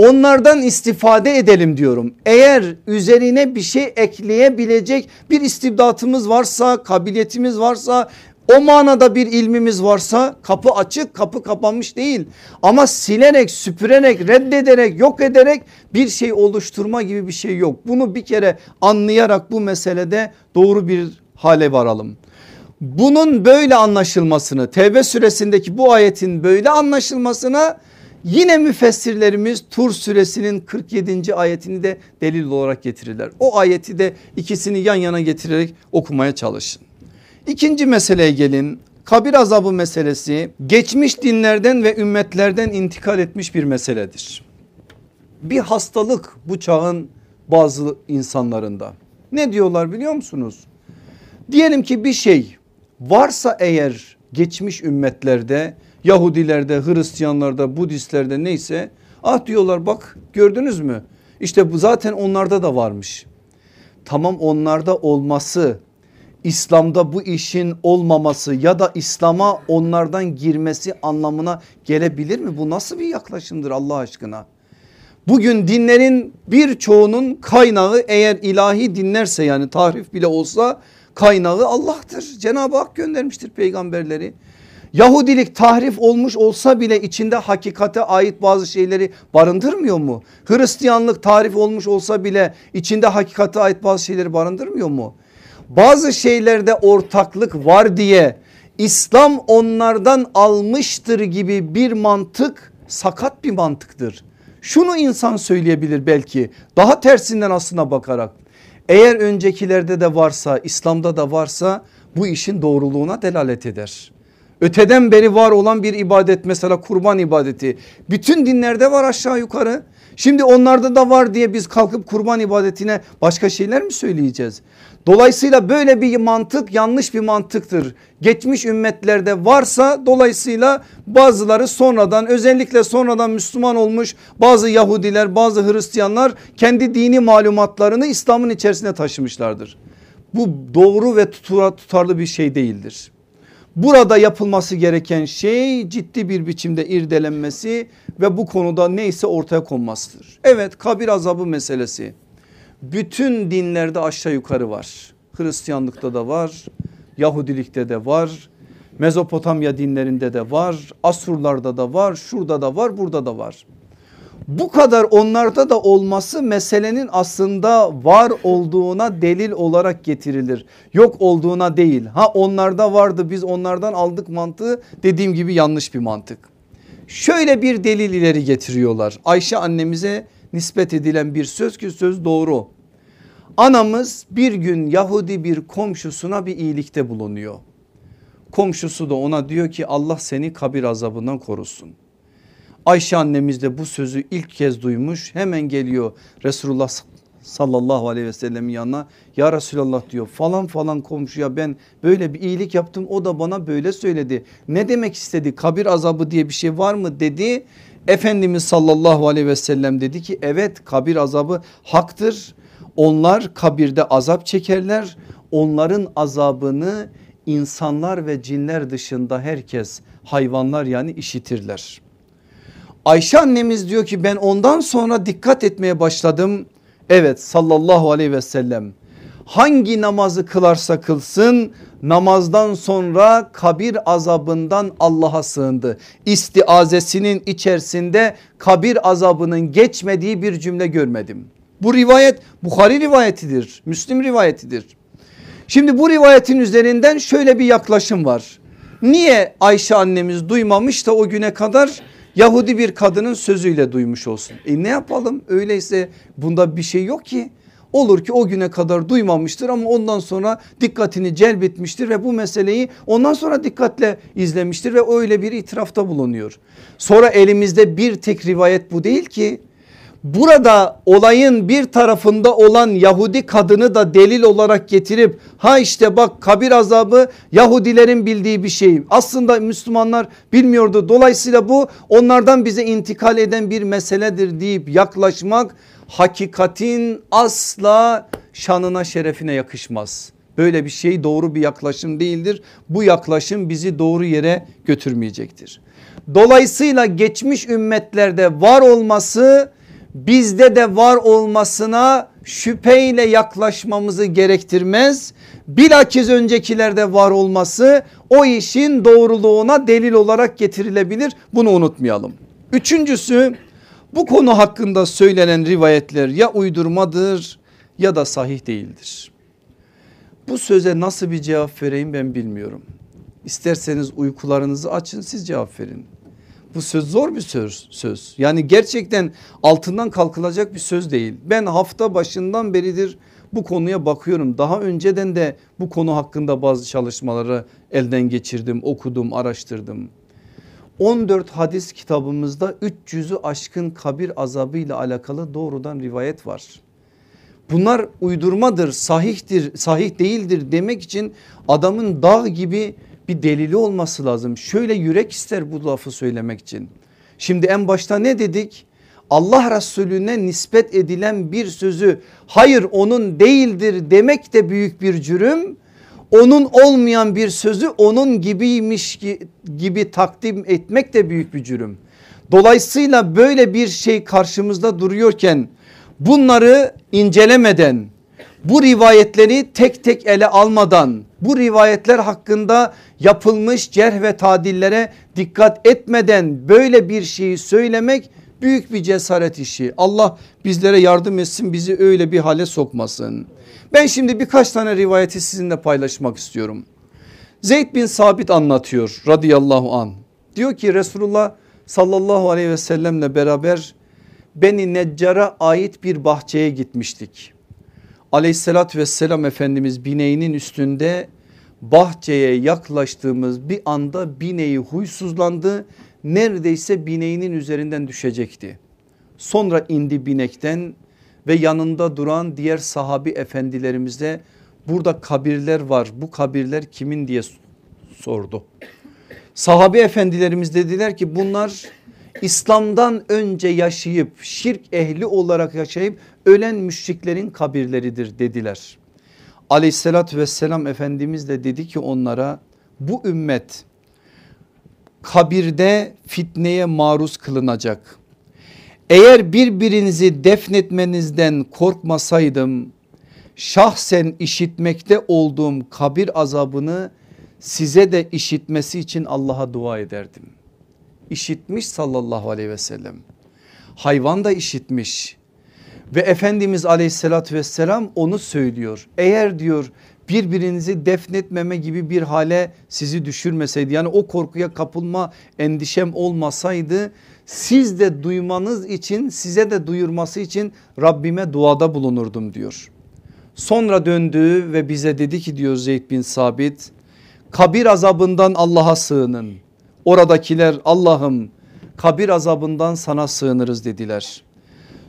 Onlardan istifade edelim diyorum. Eğer üzerine bir şey ekleyebilecek bir istibdatımız varsa, kabiliyetimiz varsa, o manada bir ilmimiz varsa kapı açık kapı kapanmış değil. Ama silerek süpürerek reddederek yok ederek bir şey oluşturma gibi bir şey yok. Bunu bir kere anlayarak bu meselede doğru bir hale varalım. Bunun böyle anlaşılmasını Tevbe süresindeki bu ayetin böyle anlaşılmasına Yine müfessirlerimiz Tur suresinin 47. ayetini de delil olarak getirirler. O ayeti de ikisini yan yana getirerek okumaya çalışın. İkinci meseleye gelin. Kabir azabı meselesi geçmiş dinlerden ve ümmetlerden intikal etmiş bir meseledir. Bir hastalık bu çağın bazı insanlarında. Ne diyorlar biliyor musunuz? Diyelim ki bir şey varsa eğer geçmiş ümmetlerde Yahudilerde, Hristiyanlarda, Budistlerde neyse ah diyorlar bak gördünüz mü? İşte bu zaten onlarda da varmış. Tamam onlarda olması İslam'da bu işin olmaması ya da İslam'a onlardan girmesi anlamına gelebilir mi? Bu nasıl bir yaklaşımdır Allah aşkına? Bugün dinlerin birçoğunun kaynağı eğer ilahi dinlerse yani tahrif bile olsa kaynağı Allah'tır. Cenab-ı Hak göndermiştir peygamberleri. Yahudilik tahrif olmuş olsa bile içinde hakikate ait bazı şeyleri barındırmıyor mu? Hristiyanlık tarif olmuş olsa bile içinde hakikate ait bazı şeyleri barındırmıyor mu? Bazı şeylerde ortaklık var diye İslam onlardan almıştır gibi bir mantık sakat bir mantıktır. Şunu insan söyleyebilir belki daha tersinden aslına bakarak. Eğer öncekilerde de varsa İslam'da da varsa bu işin doğruluğuna delalet eder. Öteden beri var olan bir ibadet mesela kurban ibadeti. Bütün dinlerde var aşağı yukarı. Şimdi onlarda da var diye biz kalkıp kurban ibadetine başka şeyler mi söyleyeceğiz? Dolayısıyla böyle bir mantık yanlış bir mantıktır. Geçmiş ümmetlerde varsa dolayısıyla bazıları sonradan özellikle sonradan Müslüman olmuş bazı Yahudiler bazı Hristiyanlar kendi dini malumatlarını İslam'ın içerisine taşımışlardır. Bu doğru ve tutarlı bir şey değildir. Burada yapılması gereken şey ciddi bir biçimde irdelenmesi ve bu konuda neyse ortaya konmasıdır. Evet kabir azabı meselesi bütün dinlerde aşağı yukarı var. Hristiyanlıkta da var, Yahudilikte de var, Mezopotamya dinlerinde de var, Asurlarda da var, şurada da var, burada da var. Bu kadar onlarda da olması meselenin aslında var olduğuna delil olarak getirilir. Yok olduğuna değil. Ha onlarda vardı biz onlardan aldık mantığı dediğim gibi yanlış bir mantık. Şöyle bir delil ileri getiriyorlar. Ayşe annemize nispet edilen bir söz ki söz doğru. Anamız bir gün Yahudi bir komşusuna bir iyilikte bulunuyor. Komşusu da ona diyor ki Allah seni kabir azabından korusun. Ayşe annemiz de bu sözü ilk kez duymuş hemen geliyor Resulullah sallallahu aleyhi ve sellemin yanına ya Resulallah diyor falan falan komşuya ben böyle bir iyilik yaptım o da bana böyle söyledi. Ne demek istedi kabir azabı diye bir şey var mı dedi. Efendimiz sallallahu aleyhi ve sellem dedi ki evet kabir azabı haktır. Onlar kabirde azap çekerler onların azabını insanlar ve cinler dışında herkes hayvanlar yani işitirler. Ayşe annemiz diyor ki ben ondan sonra dikkat etmeye başladım. Evet sallallahu aleyhi ve sellem hangi namazı kılarsa kılsın namazdan sonra kabir azabından Allah'a sığındı. İstiazesinin içerisinde kabir azabının geçmediği bir cümle görmedim. Bu rivayet Bukhari rivayetidir, Müslim rivayetidir. Şimdi bu rivayetin üzerinden şöyle bir yaklaşım var. Niye Ayşe annemiz duymamış da o güne kadar Yahudi bir kadının sözüyle duymuş olsun. E ne yapalım öyleyse bunda bir şey yok ki. Olur ki o güne kadar duymamıştır ama ondan sonra dikkatini celbetmiştir ve bu meseleyi ondan sonra dikkatle izlemiştir ve öyle bir itirafta bulunuyor. Sonra elimizde bir tek rivayet bu değil ki burada olayın bir tarafında olan Yahudi kadını da delil olarak getirip ha işte bak kabir azabı Yahudilerin bildiği bir şey. Aslında Müslümanlar bilmiyordu. Dolayısıyla bu onlardan bize intikal eden bir meseledir deyip yaklaşmak hakikatin asla şanına şerefine yakışmaz. Böyle bir şey doğru bir yaklaşım değildir. Bu yaklaşım bizi doğru yere götürmeyecektir. Dolayısıyla geçmiş ümmetlerde var olması bizde de var olmasına şüpheyle yaklaşmamızı gerektirmez. Bilakis öncekilerde var olması o işin doğruluğuna delil olarak getirilebilir. Bunu unutmayalım. Üçüncüsü bu konu hakkında söylenen rivayetler ya uydurmadır ya da sahih değildir. Bu söze nasıl bir cevap vereyim ben bilmiyorum. İsterseniz uykularınızı açın siz cevap verin. Bu söz zor bir söz, söz. Yani gerçekten altından kalkılacak bir söz değil. Ben hafta başından beridir bu konuya bakıyorum. Daha önceden de bu konu hakkında bazı çalışmaları elden geçirdim, okudum, araştırdım. 14 hadis kitabımızda 300'ü aşkın kabir azabı ile alakalı doğrudan rivayet var. Bunlar uydurmadır, sahihtir, sahih değildir demek için adamın dağ gibi bir delili olması lazım. Şöyle yürek ister bu lafı söylemek için. Şimdi en başta ne dedik? Allah Resulüne nispet edilen bir sözü hayır onun değildir demek de büyük bir cürüm. Onun olmayan bir sözü onun gibiymiş gibi takdim etmek de büyük bir cürüm. Dolayısıyla böyle bir şey karşımızda duruyorken bunları incelemeden bu rivayetleri tek tek ele almadan bu rivayetler hakkında yapılmış cerh ve tadillere dikkat etmeden böyle bir şeyi söylemek büyük bir cesaret işi. Allah bizlere yardım etsin bizi öyle bir hale sokmasın. Ben şimdi birkaç tane rivayeti sizinle paylaşmak istiyorum. Zeyd bin Sabit anlatıyor radıyallahu an. Diyor ki Resulullah sallallahu aleyhi ve sellemle beraber Beni Neccar'a ait bir bahçeye gitmiştik. Aleyhissalatü vesselam Efendimiz bineğinin üstünde bahçeye yaklaştığımız bir anda bineği huysuzlandı. Neredeyse bineğinin üzerinden düşecekti. Sonra indi binekten ve yanında duran diğer sahabi efendilerimize burada kabirler var bu kabirler kimin diye sordu. Sahabi efendilerimiz dediler ki bunlar İslam'dan önce yaşayıp şirk ehli olarak yaşayıp ölen müşriklerin kabirleridir dediler. Aleyhissalatü vesselam Efendimiz de dedi ki onlara bu ümmet kabirde fitneye maruz kılınacak. Eğer birbirinizi defnetmenizden korkmasaydım şahsen işitmekte olduğum kabir azabını size de işitmesi için Allah'a dua ederdim. İşitmiş sallallahu aleyhi ve sellem. Hayvan da işitmiş. Ve Efendimiz aleyhissalatü vesselam onu söylüyor. Eğer diyor birbirinizi defnetmeme gibi bir hale sizi düşürmeseydi yani o korkuya kapılma endişem olmasaydı siz de duymanız için size de duyurması için Rabbime duada bulunurdum diyor. Sonra döndü ve bize dedi ki diyor Zeyd bin Sabit kabir azabından Allah'a sığının. Oradakiler Allah'ım kabir azabından sana sığınırız dediler.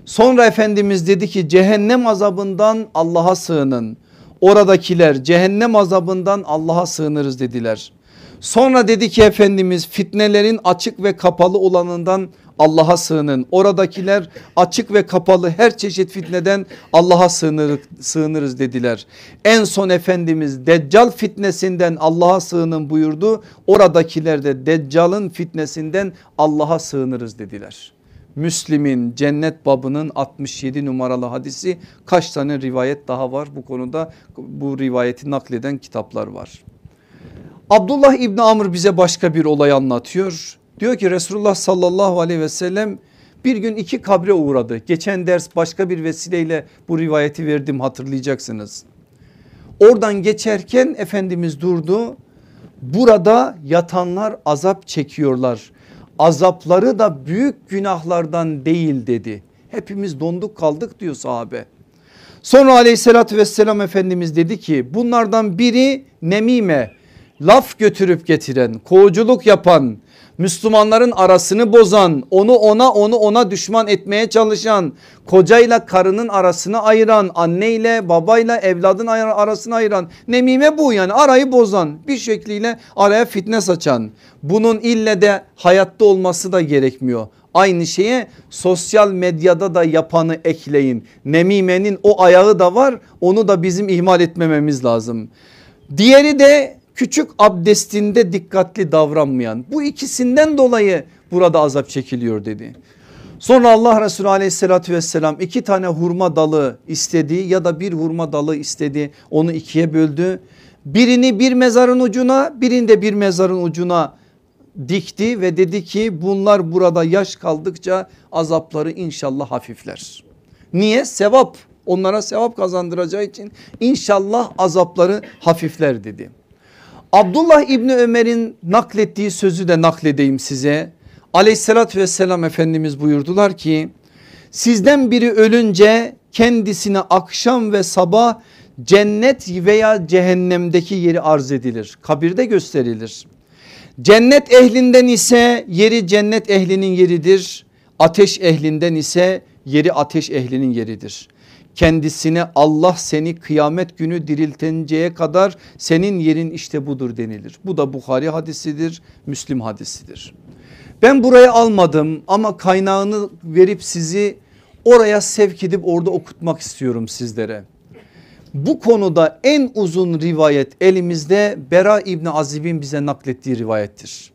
Sonra Efendimiz dedi ki cehennem azabından Allah'a sığının. Oradakiler cehennem azabından Allah'a sığınırız dediler. Sonra dedi ki Efendimiz fitnelerin açık ve kapalı olanından Allah'a sığının. Oradakiler açık ve kapalı her çeşit fitneden Allah'a sığınır, sığınırız dediler. En son Efendimiz Deccal fitnesinden Allah'a sığının buyurdu. Oradakiler de Deccal'ın fitnesinden Allah'a sığınırız dediler. Müslim'in cennet babının 67 numaralı hadisi kaç tane rivayet daha var bu konuda bu rivayeti nakleden kitaplar var. Abdullah İbni Amr bize başka bir olay anlatıyor. Diyor ki Resulullah sallallahu aleyhi ve sellem bir gün iki kabre uğradı. Geçen ders başka bir vesileyle bu rivayeti verdim hatırlayacaksınız. Oradan geçerken Efendimiz durdu. Burada yatanlar azap çekiyorlar azapları da büyük günahlardan değil dedi. Hepimiz donduk kaldık diyor sahabe. Sonra aleyhissalatü vesselam Efendimiz dedi ki bunlardan biri nemime laf götürüp getiren kovuculuk yapan Müslümanların arasını bozan onu ona onu ona düşman etmeye çalışan kocayla karının arasını ayıran anneyle babayla evladın arasını ayıran nemime bu yani arayı bozan bir şekliyle araya fitne saçan bunun ille de hayatta olması da gerekmiyor Aynı şeye sosyal medyada da yapanı ekleyin. Nemimenin o ayağı da var onu da bizim ihmal etmememiz lazım. Diğeri de küçük abdestinde dikkatli davranmayan bu ikisinden dolayı burada azap çekiliyor dedi. Sonra Allah Resulü aleyhissalatü vesselam iki tane hurma dalı istedi ya da bir hurma dalı istedi onu ikiye böldü. Birini bir mezarın ucuna birini de bir mezarın ucuna dikti ve dedi ki bunlar burada yaş kaldıkça azapları inşallah hafifler. Niye? Sevap onlara sevap kazandıracağı için inşallah azapları hafifler dedi. Abdullah İbni Ömer'in naklettiği sözü de nakledeyim size. Aleyhissalatü vesselam Efendimiz buyurdular ki sizden biri ölünce kendisine akşam ve sabah cennet veya cehennemdeki yeri arz edilir. Kabirde gösterilir. Cennet ehlinden ise yeri cennet ehlinin yeridir. Ateş ehlinden ise yeri ateş ehlinin yeridir. Kendisine Allah seni kıyamet günü diriltinceye kadar senin yerin işte budur denilir. Bu da Bukhari hadisidir, Müslim hadisidir. Ben buraya almadım ama kaynağını verip sizi oraya sevk edip orada okutmak istiyorum sizlere. Bu konuda en uzun rivayet elimizde Bera İbni Azib'in bize naklettiği rivayettir.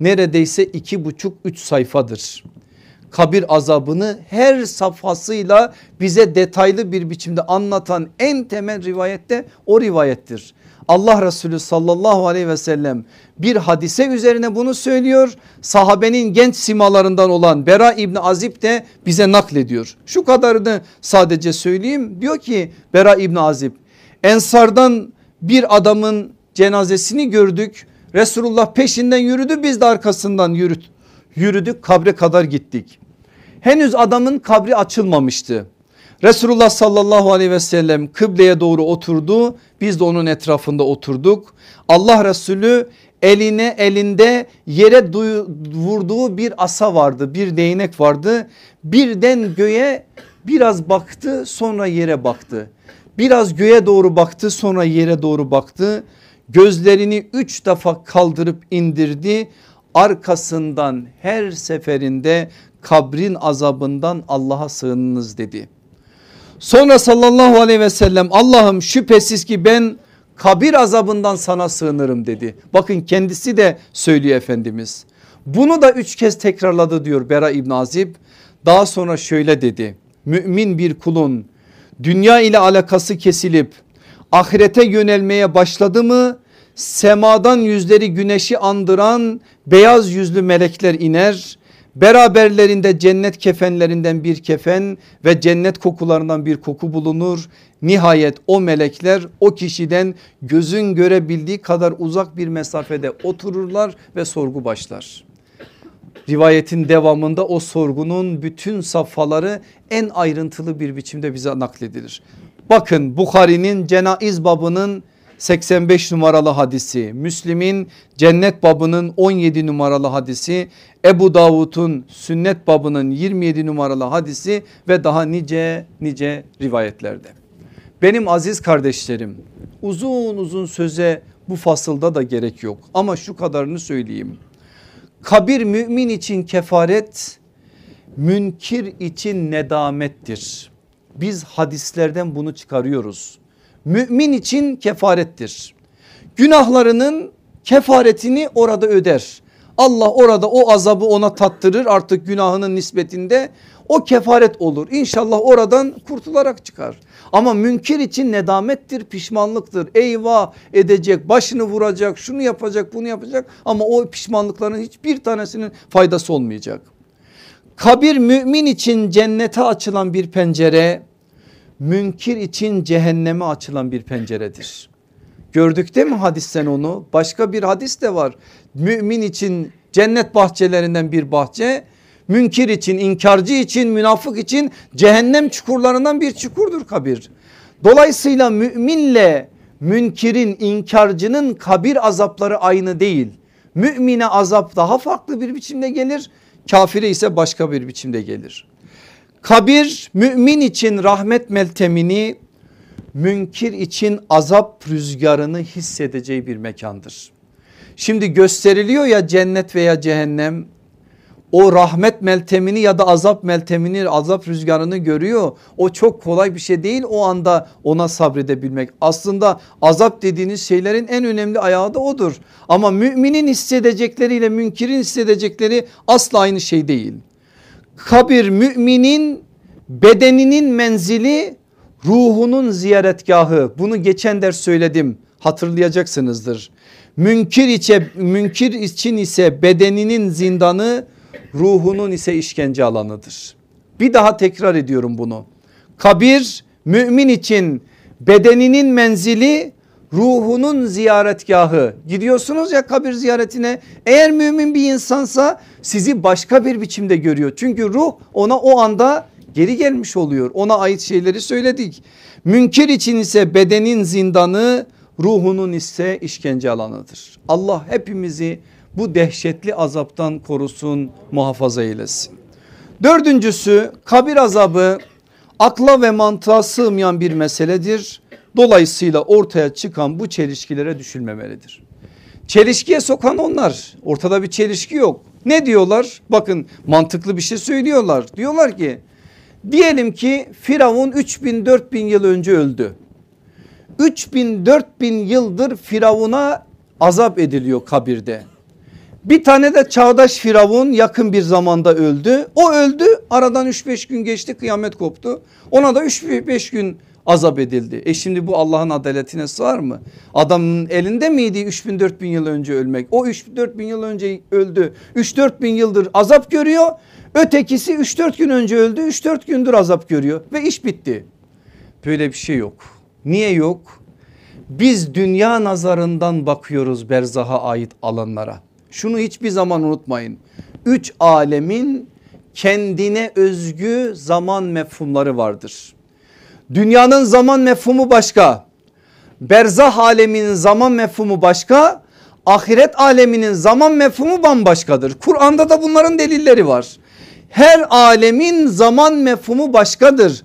Neredeyse iki buçuk üç sayfadır. Kabir azabını her safhasıyla bize detaylı bir biçimde anlatan en temel rivayette o rivayettir. Allah Resulü sallallahu aleyhi ve sellem bir hadise üzerine bunu söylüyor. Sahabenin genç simalarından olan Bera İbni Azib de bize naklediyor. Şu kadarını sadece söyleyeyim diyor ki Bera İbni Azib Ensardan bir adamın cenazesini gördük. Resulullah peşinden yürüdü biz de arkasından yürüdük. Yürüdük kabre kadar gittik. Henüz adamın kabri açılmamıştı. Resulullah sallallahu aleyhi ve sellem kıbleye doğru oturdu. Biz de onun etrafında oturduk. Allah Resulü eline elinde yere vurduğu bir asa vardı bir değnek vardı. Birden göğe biraz baktı sonra yere baktı. Biraz göğe doğru baktı sonra yere doğru baktı. Gözlerini üç defa kaldırıp indirdi. Arkasından her seferinde kabrin azabından Allah'a sığınınız dedi. Sonra sallallahu aleyhi ve sellem Allah'ım şüphesiz ki ben kabir azabından sana sığınırım dedi. Bakın kendisi de söylüyor Efendimiz. Bunu da üç kez tekrarladı diyor Bera İbn Azib. Daha sonra şöyle dedi. Mümin bir kulun dünya ile alakası kesilip ahirete yönelmeye başladı mı semadan yüzleri güneşi andıran beyaz yüzlü melekler iner Beraberlerinde cennet kefenlerinden bir kefen ve cennet kokularından bir koku bulunur. Nihayet o melekler o kişiden gözün görebildiği kadar uzak bir mesafede otururlar ve sorgu başlar. Rivayetin devamında o sorgunun bütün safhaları en ayrıntılı bir biçimde bize nakledilir. Bakın Bukhari'nin cenaiz babının 85 numaralı hadisi, Müslim'in cennet babının 17 numaralı hadisi, Ebu Davud'un sünnet babının 27 numaralı hadisi ve daha nice nice rivayetlerde. Benim aziz kardeşlerim uzun uzun söze bu fasılda da gerek yok ama şu kadarını söyleyeyim. Kabir mümin için kefaret, münkir için nedamettir. Biz hadislerden bunu çıkarıyoruz mümin için kefarettir. Günahlarının kefaretini orada öder. Allah orada o azabı ona tattırır artık günahının nispetinde o kefaret olur. İnşallah oradan kurtularak çıkar. Ama münkir için nedamettir pişmanlıktır. Eyvah edecek başını vuracak şunu yapacak bunu yapacak ama o pişmanlıkların hiçbir tanesinin faydası olmayacak. Kabir mümin için cennete açılan bir pencere münkir için cehenneme açılan bir penceredir. Gördük değil mi hadisten onu? Başka bir hadis de var. Mümin için Cennet bahçelerinden bir bahçe. Münkir için, inkarcı için, münafık için cehennem çukurlarından bir çukurdur kabir. Dolayısıyla müminle münkirin, inkarcının kabir azapları aynı değil. Mümine azap daha farklı bir biçimde gelir. Kafire ise başka bir biçimde gelir. Kabir mümin için rahmet meltemini münkir için azap rüzgarını hissedeceği bir mekandır. Şimdi gösteriliyor ya cennet veya cehennem o rahmet meltemini ya da azap meltemini azap rüzgarını görüyor. O çok kolay bir şey değil o anda ona sabredebilmek. Aslında azap dediğiniz şeylerin en önemli ayağı da odur. Ama müminin hissedecekleriyle münkirin hissedecekleri asla aynı şey değil. Kabir müminin bedeninin menzili ruhunun ziyaretgahı bunu geçen ders söyledim hatırlayacaksınızdır. Münkir, içe, münkir için ise bedeninin zindanı ruhunun ise işkence alanıdır. Bir daha tekrar ediyorum bunu. Kabir mümin için bedeninin menzili ruhunun ziyaretgahı. Gidiyorsunuz ya kabir ziyaretine eğer mümin bir insansa sizi başka bir biçimde görüyor. Çünkü ruh ona o anda geri gelmiş oluyor. Ona ait şeyleri söyledik. Münkir için ise bedenin zindanı ruhunun ise işkence alanıdır. Allah hepimizi bu dehşetli azaptan korusun muhafaza eylesin. Dördüncüsü kabir azabı akla ve mantığa sığmayan bir meseledir. Dolayısıyla ortaya çıkan bu çelişkilere düşülmemelidir. Çelişkiye sokan onlar ortada bir çelişki yok. Ne diyorlar? Bakın mantıklı bir şey söylüyorlar. Diyorlar ki diyelim ki Firavun 3000 4000 yıl önce öldü. 3000 4000 yıldır Firavun'a azap ediliyor kabirde. Bir tane de çağdaş Firavun yakın bir zamanda öldü. O öldü aradan 3-5 gün geçti kıyamet koptu. Ona da 3-5 gün azap edildi. E şimdi bu Allah'ın adaletine sığar mı? Adamın elinde miydi 3000-4000 yıl önce ölmek? O 3-4 yıl önce öldü. 3-4 bin yıldır azap görüyor. Ötekisi 3-4 gün önce öldü. 3-4 gündür azap görüyor ve iş bitti. Böyle bir şey yok. Niye yok? Biz dünya nazarından bakıyoruz berzaha ait alanlara. Şunu hiçbir zaman unutmayın. Üç alemin kendine özgü zaman mefhumları vardır. Dünyanın zaman mefhumu başka. Berzah aleminin zaman mefhumu başka. Ahiret aleminin zaman mefhumu bambaşkadır. Kur'an'da da bunların delilleri var. Her alemin zaman mefhumu başkadır.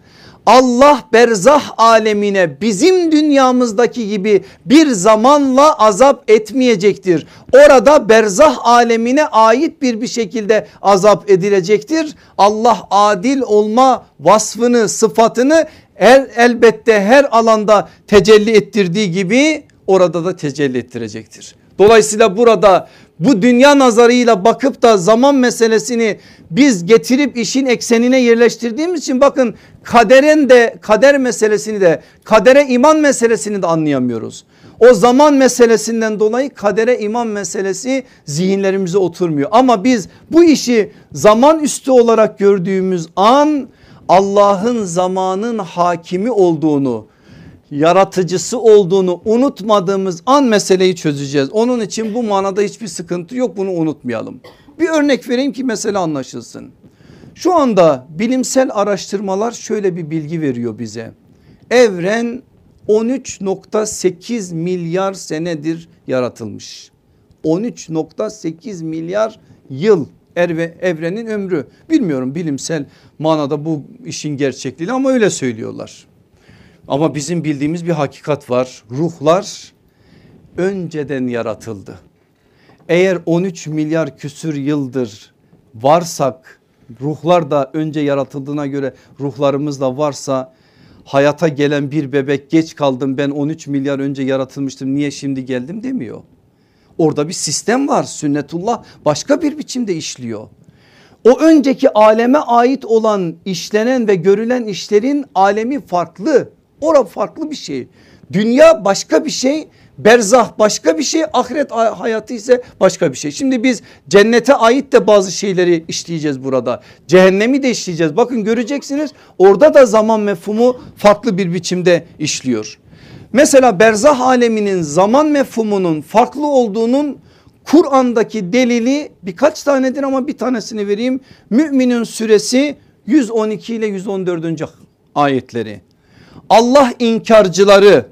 Allah berzah alemine bizim dünyamızdaki gibi bir zamanla azap etmeyecektir. Orada berzah alemine ait bir bir şekilde azap edilecektir. Allah adil olma vasfını sıfatını el, elbette her alanda tecelli ettirdiği gibi orada da tecelli ettirecektir. Dolayısıyla burada bu dünya nazarıyla bakıp da zaman meselesini biz getirip işin eksenine yerleştirdiğimiz için bakın kaderin de kader meselesini de kadere iman meselesini de anlayamıyoruz. O zaman meselesinden dolayı kadere iman meselesi zihinlerimize oturmuyor. Ama biz bu işi zaman üstü olarak gördüğümüz an Allah'ın zamanın hakimi olduğunu yaratıcısı olduğunu unutmadığımız an meseleyi çözeceğiz. Onun için bu manada hiçbir sıkıntı yok bunu unutmayalım. Bir örnek vereyim ki mesele anlaşılsın. Şu anda bilimsel araştırmalar şöyle bir bilgi veriyor bize. Evren 13.8 milyar senedir yaratılmış. 13.8 milyar yıl evrenin ömrü. Bilmiyorum bilimsel manada bu işin gerçekliği ama öyle söylüyorlar. Ama bizim bildiğimiz bir hakikat var. Ruhlar önceden yaratıldı. Eğer 13 milyar küsür yıldır varsak ruhlar da önce yaratıldığına göre ruhlarımız da varsa hayata gelen bir bebek geç kaldım ben 13 milyar önce yaratılmıştım niye şimdi geldim demiyor. Orada bir sistem var sünnetullah başka bir biçimde işliyor. O önceki aleme ait olan işlenen ve görülen işlerin alemi farklı. Ora farklı bir şey. Dünya başka bir şey. Berzah başka bir şey ahiret hayatı ise başka bir şey. Şimdi biz cennete ait de bazı şeyleri işleyeceğiz burada. Cehennemi de işleyeceğiz. Bakın göreceksiniz orada da zaman mefhumu farklı bir biçimde işliyor. Mesela berzah aleminin zaman mefhumunun farklı olduğunun Kur'an'daki delili birkaç tanedir ama bir tanesini vereyim. Müminin suresi 112 ile 114. ayetleri. Allah inkarcıları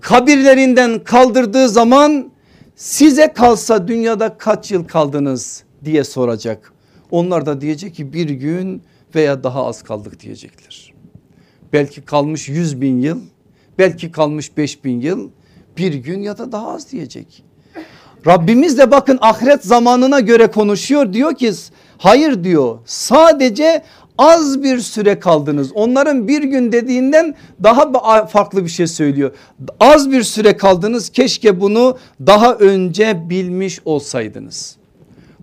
kabirlerinden kaldırdığı zaman size kalsa dünyada kaç yıl kaldınız diye soracak. Onlar da diyecek ki bir gün veya daha az kaldık diyecekler. Belki kalmış 100 bin yıl belki kalmış 5 bin yıl bir gün ya da daha az diyecek. Rabbimiz de bakın ahiret zamanına göre konuşuyor diyor ki hayır diyor sadece az bir süre kaldınız. Onların bir gün dediğinden daha farklı bir şey söylüyor. Az bir süre kaldınız keşke bunu daha önce bilmiş olsaydınız.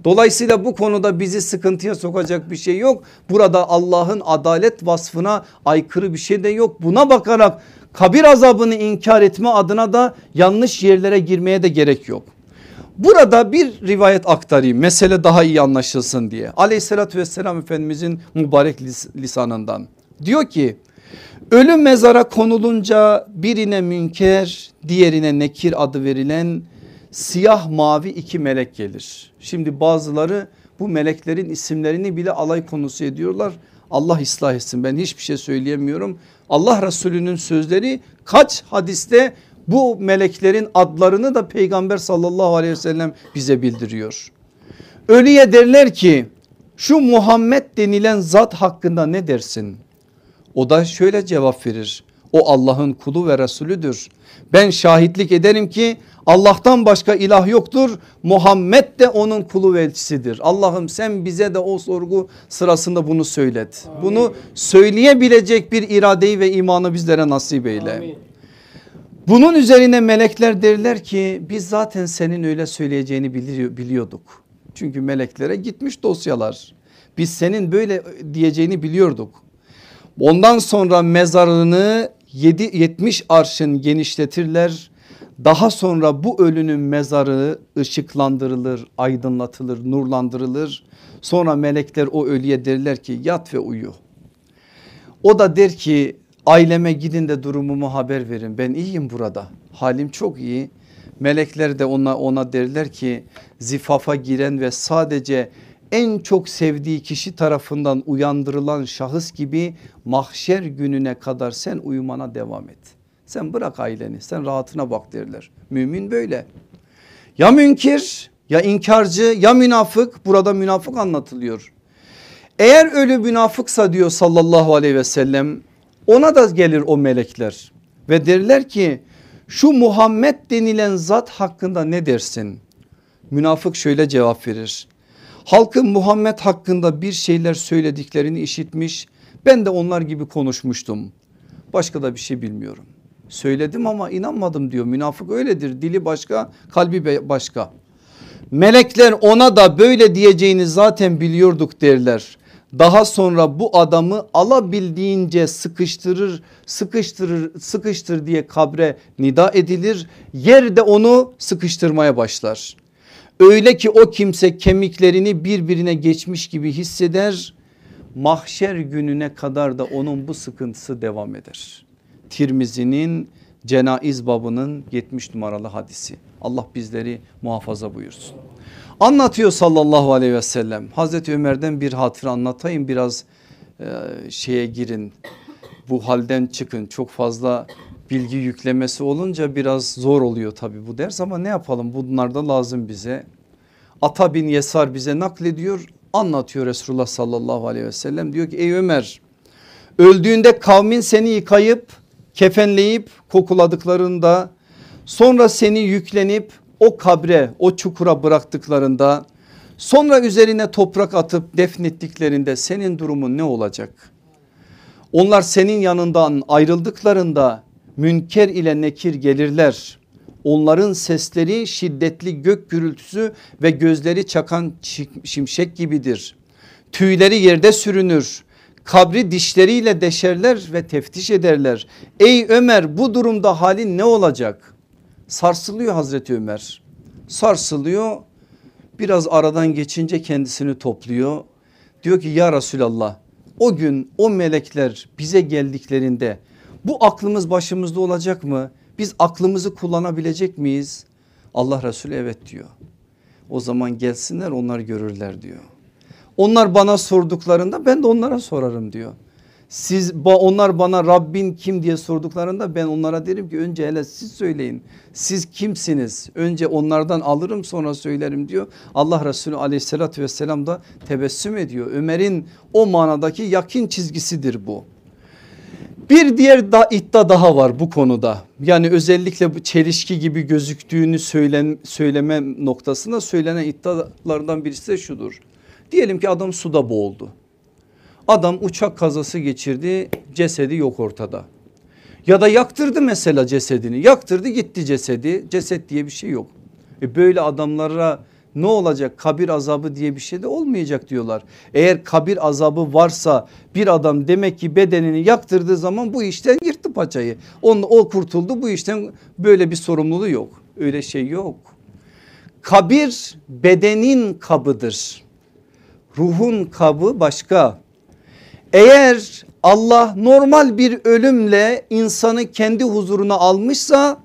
Dolayısıyla bu konuda bizi sıkıntıya sokacak bir şey yok. Burada Allah'ın adalet vasfına aykırı bir şey de yok. Buna bakarak kabir azabını inkar etme adına da yanlış yerlere girmeye de gerek yok. Burada bir rivayet aktarayım mesele daha iyi anlaşılsın diye. Aleyhissalatü vesselam Efendimizin mübarek lisanından. Diyor ki ölü mezara konulunca birine münker diğerine nekir adı verilen siyah mavi iki melek gelir. Şimdi bazıları bu meleklerin isimlerini bile alay konusu ediyorlar. Allah ıslah etsin ben hiçbir şey söyleyemiyorum. Allah Resulü'nün sözleri kaç hadiste bu meleklerin adlarını da peygamber sallallahu aleyhi ve sellem bize bildiriyor. Ölüye derler ki şu Muhammed denilen zat hakkında ne dersin? O da şöyle cevap verir. O Allah'ın kulu ve Resulüdür. Ben şahitlik ederim ki Allah'tan başka ilah yoktur. Muhammed de onun kulu ve elçisidir. Allah'ım sen bize de o sorgu sırasında bunu söylet. Amin. Bunu söyleyebilecek bir iradeyi ve imanı bizlere nasip eyle. Amin. Bunun üzerine melekler derler ki biz zaten senin öyle söyleyeceğini biliyorduk. Çünkü meleklere gitmiş dosyalar. Biz senin böyle diyeceğini biliyorduk. Ondan sonra mezarını 7, 70 arşın genişletirler. Daha sonra bu ölünün mezarı ışıklandırılır, aydınlatılır, nurlandırılır. Sonra melekler o ölüye derler ki yat ve uyu. O da der ki aileme gidin de durumumu haber verin ben iyiyim burada halim çok iyi. Melekler de ona, ona derler ki zifafa giren ve sadece en çok sevdiği kişi tarafından uyandırılan şahıs gibi mahşer gününe kadar sen uyumana devam et. Sen bırak aileni sen rahatına bak derler. Mümin böyle. Ya münkir ya inkarcı ya münafık burada münafık anlatılıyor. Eğer ölü münafıksa diyor sallallahu aleyhi ve sellem ona da gelir o melekler ve derler ki şu Muhammed denilen zat hakkında ne dersin? Münafık şöyle cevap verir. Halkın Muhammed hakkında bir şeyler söylediklerini işitmiş. Ben de onlar gibi konuşmuştum. Başka da bir şey bilmiyorum. Söyledim ama inanmadım diyor. Münafık öyledir. Dili başka, kalbi başka. Melekler ona da böyle diyeceğini zaten biliyorduk derler. Daha sonra bu adamı alabildiğince sıkıştırır, sıkıştırır, sıkıştır diye kabre nida edilir. Yerde onu sıkıştırmaya başlar. Öyle ki o kimse kemiklerini birbirine geçmiş gibi hisseder. Mahşer gününe kadar da onun bu sıkıntısı devam eder. Tirmizi'nin Cenaiz babının 70 numaralı hadisi. Allah bizleri muhafaza buyursun. Anlatıyor sallallahu aleyhi ve sellem. Hazreti Ömer'den bir hatıra anlatayım biraz e, şeye girin. Bu halden çıkın çok fazla bilgi yüklemesi olunca biraz zor oluyor tabi bu ders ama ne yapalım bunlar da lazım bize. Ata bin Yesar bize naklediyor anlatıyor Resulullah sallallahu aleyhi ve sellem diyor ki ey Ömer öldüğünde kavmin seni yıkayıp kefenleyip kokuladıklarında sonra seni yüklenip o kabre o çukura bıraktıklarında sonra üzerine toprak atıp defnettiklerinde senin durumun ne olacak? Onlar senin yanından ayrıldıklarında münker ile nekir gelirler. Onların sesleri şiddetli gök gürültüsü ve gözleri çakan şimşek gibidir. Tüyleri yerde sürünür. Kabri dişleriyle deşerler ve teftiş ederler. Ey Ömer bu durumda halin ne olacak? Sarsılıyor Hazreti Ömer. Sarsılıyor. Biraz aradan geçince kendisini topluyor. Diyor ki ya Resulallah o gün o melekler bize geldiklerinde bu aklımız başımızda olacak mı? Biz aklımızı kullanabilecek miyiz? Allah Resulü evet diyor. O zaman gelsinler onlar görürler diyor. Onlar bana sorduklarında ben de onlara sorarım diyor. Siz onlar bana Rabbin kim diye sorduklarında ben onlara derim ki önce hele siz söyleyin. Siz kimsiniz? Önce onlardan alırım sonra söylerim diyor. Allah Resulü aleyhissalatü vesselam da tebessüm ediyor. Ömer'in o manadaki yakin çizgisidir bu. Bir diğer da iddia daha var bu konuda. Yani özellikle bu çelişki gibi gözüktüğünü söylen, söyleme noktasında söylenen iddialardan birisi de şudur. Diyelim ki adam suda boğuldu. Adam uçak kazası geçirdi cesedi yok ortada. Ya da yaktırdı mesela cesedini yaktırdı gitti cesedi ceset diye bir şey yok. E böyle adamlara ne olacak kabir azabı diye bir şey de olmayacak diyorlar. Eğer kabir azabı varsa bir adam demek ki bedenini yaktırdığı zaman bu işten yırttı paçayı. Onun, o kurtuldu bu işten böyle bir sorumluluğu yok. Öyle şey yok. Kabir bedenin kabıdır. Ruhun kabı başka. Eğer Allah normal bir ölümle insanı kendi huzuruna almışsa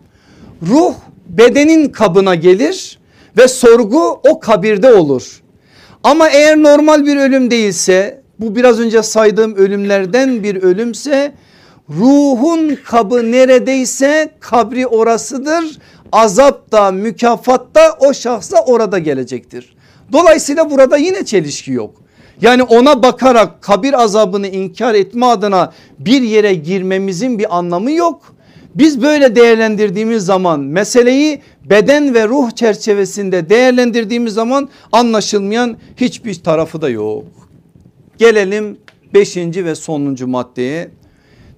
ruh bedenin kabına gelir ve sorgu o kabirde olur. Ama eğer normal bir ölüm değilse bu biraz önce saydığım ölümlerden bir ölümse ruhun kabı neredeyse kabri orasıdır. Azap da mükafat da o şahsa orada gelecektir. Dolayısıyla burada yine çelişki yok. Yani ona bakarak kabir azabını inkar etme adına bir yere girmemizin bir anlamı yok. Biz böyle değerlendirdiğimiz zaman meseleyi beden ve ruh çerçevesinde değerlendirdiğimiz zaman anlaşılmayan hiçbir tarafı da yok. Gelelim beşinci ve sonuncu maddeye.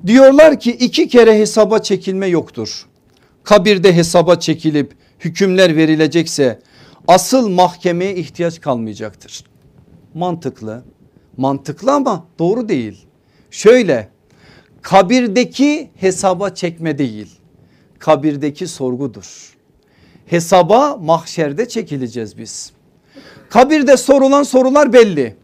Diyorlar ki iki kere hesaba çekilme yoktur. Kabirde hesaba çekilip hükümler verilecekse asıl mahkemeye ihtiyaç kalmayacaktır. Mantıklı mantıklı ama doğru değil. Şöyle kabirdeki hesaba çekme değil kabirdeki sorgudur. Hesaba mahşerde çekileceğiz biz. Kabirde sorulan sorular belli.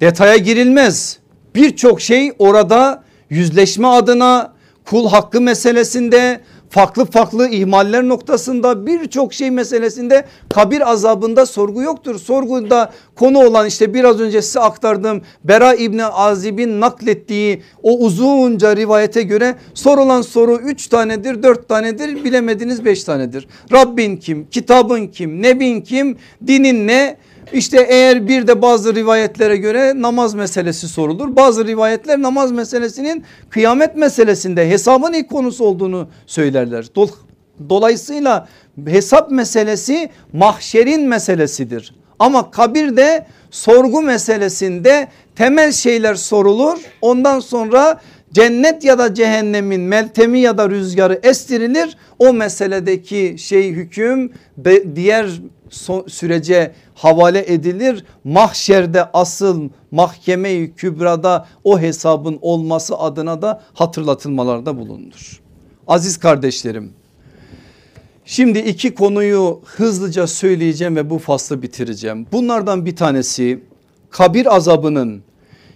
Detaya girilmez. Birçok şey orada yüzleşme adına kul hakkı meselesinde farklı farklı ihmaller noktasında birçok şey meselesinde kabir azabında sorgu yoktur. Sorguda konu olan işte biraz önce size aktardığım Bera İbni Azib'in naklettiği o uzunca rivayete göre sorulan soru 3 tanedir 4 tanedir bilemediniz 5 tanedir. Rabbin kim kitabın kim nebin kim dinin ne işte eğer bir de bazı rivayetlere göre namaz meselesi sorulur. Bazı rivayetler namaz meselesinin kıyamet meselesinde hesabın ilk konusu olduğunu söylerler. Dolayısıyla hesap meselesi mahşerin meselesidir. Ama kabirde sorgu meselesinde temel şeyler sorulur. Ondan sonra cennet ya da cehennemin meltemi ya da rüzgarı estirilir. O meseledeki şey hüküm diğer sürece havale edilir. Mahşerde asıl mahkeme-i kübrada o hesabın olması adına da hatırlatılmalarda bulunur. Aziz kardeşlerim şimdi iki konuyu hızlıca söyleyeceğim ve bu faslı bitireceğim. Bunlardan bir tanesi kabir azabının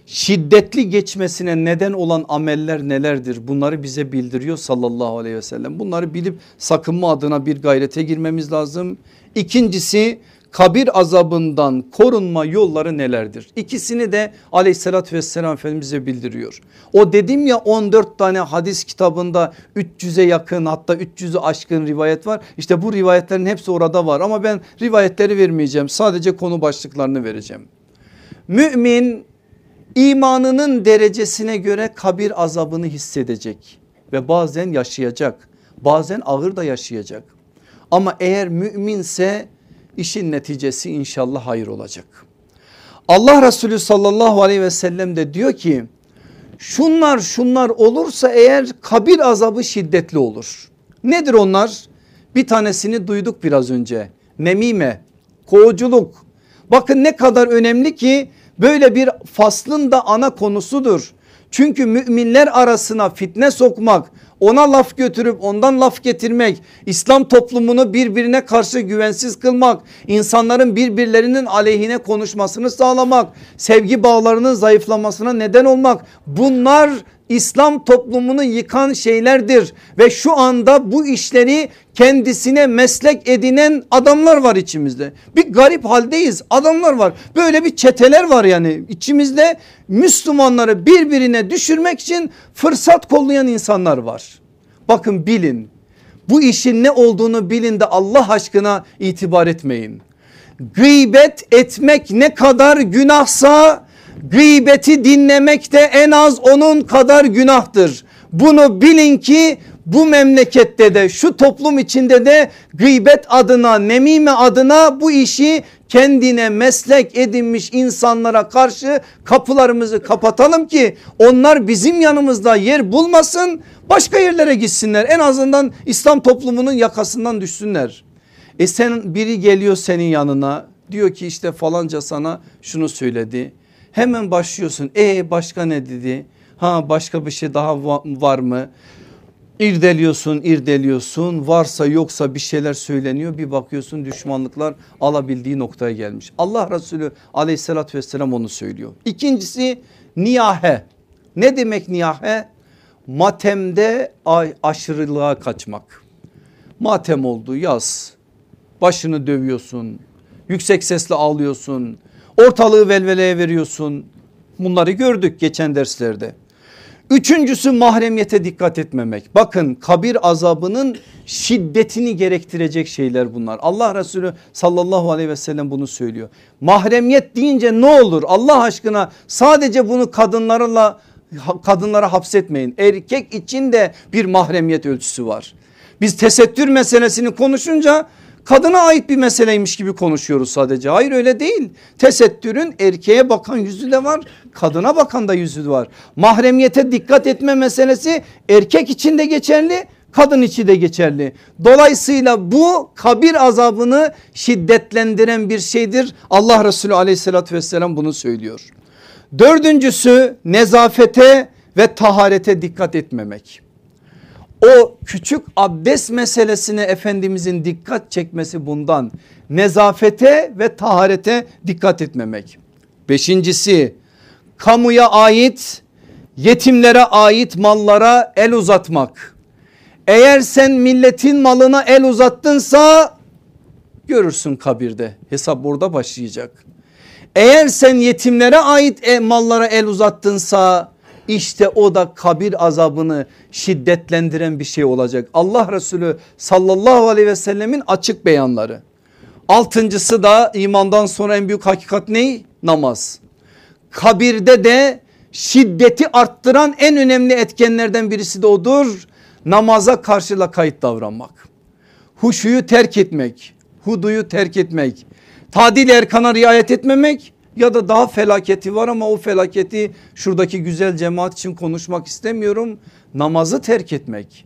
şiddetli geçmesine neden olan ameller nelerdir? Bunları bize bildiriyor sallallahu aleyhi ve sellem. Bunları bilip sakınma adına bir gayrete girmemiz lazım. İkincisi kabir azabından korunma yolları nelerdir? İkisini de aleyhissalatü vesselam Efendimiz'e bildiriyor. O dedim ya 14 tane hadis kitabında 300'e yakın hatta 300'ü aşkın rivayet var. İşte bu rivayetlerin hepsi orada var ama ben rivayetleri vermeyeceğim. Sadece konu başlıklarını vereceğim. Mümin imanının derecesine göre kabir azabını hissedecek ve bazen yaşayacak. Bazen ağır da yaşayacak. Ama eğer müminse işin neticesi inşallah hayır olacak. Allah Resulü sallallahu aleyhi ve sellem de diyor ki şunlar şunlar olursa eğer kabir azabı şiddetli olur. Nedir onlar? Bir tanesini duyduk biraz önce. Nemime, kovuculuk. Bakın ne kadar önemli ki böyle bir faslın da ana konusudur. Çünkü müminler arasına fitne sokmak, ona laf götürüp ondan laf getirmek, İslam toplumunu birbirine karşı güvensiz kılmak, insanların birbirlerinin aleyhine konuşmasını sağlamak, sevgi bağlarının zayıflamasına neden olmak bunlar İslam toplumunu yıkan şeylerdir ve şu anda bu işleri kendisine meslek edinen adamlar var içimizde. Bir garip haldeyiz adamlar var böyle bir çeteler var yani içimizde Müslümanları birbirine düşürmek için fırsat kollayan insanlar var. Bakın bilin bu işin ne olduğunu bilin de Allah aşkına itibar etmeyin. Gıybet etmek ne kadar günahsa gıybeti dinlemek de en az onun kadar günahtır. Bunu bilin ki bu memlekette de şu toplum içinde de gıybet adına nemime adına bu işi kendine meslek edinmiş insanlara karşı kapılarımızı kapatalım ki onlar bizim yanımızda yer bulmasın başka yerlere gitsinler en azından İslam toplumunun yakasından düşsünler. E sen biri geliyor senin yanına diyor ki işte falanca sana şunu söyledi hemen başlıyorsun. E başka ne dedi? Ha başka bir şey daha var mı? İrdeliyorsun irdeliyorsun. Varsa yoksa bir şeyler söyleniyor. Bir bakıyorsun düşmanlıklar alabildiği noktaya gelmiş. Allah Resulü aleyhissalatü vesselam onu söylüyor. İkincisi niyahe. Ne demek niyahe? Matemde aşırılığa kaçmak. Matem oldu yaz. Başını dövüyorsun. Yüksek sesle ağlıyorsun ortalığı velveleye veriyorsun bunları gördük geçen derslerde. Üçüncüsü mahremiyete dikkat etmemek. Bakın kabir azabının şiddetini gerektirecek şeyler bunlar. Allah Resulü sallallahu aleyhi ve sellem bunu söylüyor. Mahremiyet deyince ne olur Allah aşkına sadece bunu kadınlarla kadınlara hapsetmeyin. Erkek için de bir mahremiyet ölçüsü var. Biz tesettür meselesini konuşunca kadına ait bir meseleymiş gibi konuşuyoruz sadece. Hayır öyle değil. Tesettürün erkeğe bakan yüzü de var kadına bakan da yüzü var. Mahremiyete dikkat etme meselesi erkek için de geçerli kadın için de geçerli. Dolayısıyla bu kabir azabını şiddetlendiren bir şeydir. Allah Resulü aleyhissalatü vesselam bunu söylüyor. Dördüncüsü nezafete ve taharete dikkat etmemek o küçük abdest meselesine Efendimizin dikkat çekmesi bundan. Nezafete ve taharete dikkat etmemek. Beşincisi kamuya ait yetimlere ait mallara el uzatmak. Eğer sen milletin malına el uzattınsa görürsün kabirde hesap burada başlayacak. Eğer sen yetimlere ait e, mallara el uzattınsa işte o da kabir azabını şiddetlendiren bir şey olacak. Allah Resulü sallallahu aleyhi ve sellemin açık beyanları. Altıncısı da imandan sonra en büyük hakikat ne? Namaz. Kabirde de şiddeti arttıran en önemli etkenlerden birisi de odur. Namaza karşıla kayıt davranmak. Huşuyu terk etmek. Huduyu terk etmek. Tadil erkana riayet etmemek ya da daha felaketi var ama o felaketi şuradaki güzel cemaat için konuşmak istemiyorum. Namazı terk etmek.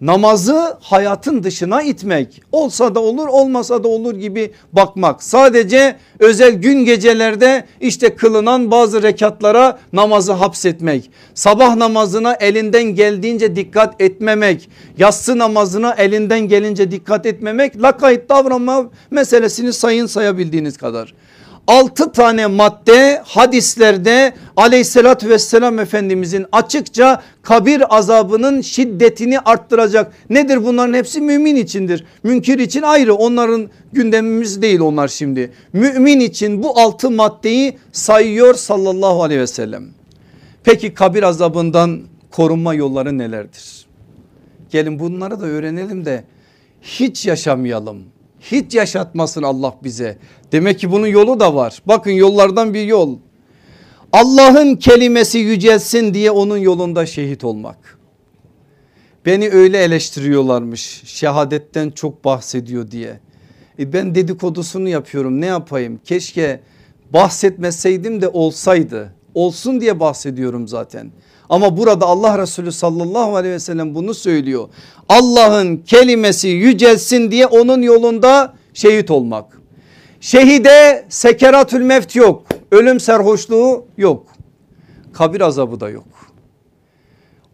Namazı hayatın dışına itmek olsa da olur olmasa da olur gibi bakmak sadece özel gün gecelerde işte kılınan bazı rekatlara namazı hapsetmek sabah namazına elinden geldiğince dikkat etmemek yatsı namazına elinden gelince dikkat etmemek lakayt davranma meselesini sayın sayabildiğiniz kadar 6 tane madde hadislerde aleyhissalatü vesselam efendimizin açıkça kabir azabının şiddetini arttıracak. Nedir bunların hepsi mümin içindir. Münkir için ayrı onların gündemimiz değil onlar şimdi. Mümin için bu 6 maddeyi sayıyor sallallahu aleyhi ve sellem. Peki kabir azabından korunma yolları nelerdir? Gelin bunları da öğrenelim de hiç yaşamayalım hiç yaşatmasın Allah bize. Demek ki bunun yolu da var. Bakın yollardan bir yol. Allah'ın kelimesi yücelsin diye onun yolunda şehit olmak. Beni öyle eleştiriyorlarmış şehadetten çok bahsediyor diye. E ben dedikodusunu yapıyorum ne yapayım keşke bahsetmeseydim de olsaydı. Olsun diye bahsediyorum zaten. Ama burada Allah Resulü sallallahu aleyhi ve sellem bunu söylüyor. Allah'ın kelimesi yücelsin diye onun yolunda şehit olmak. Şehide sekeratül mevt yok. Ölüm serhoşluğu yok. Kabir azabı da yok.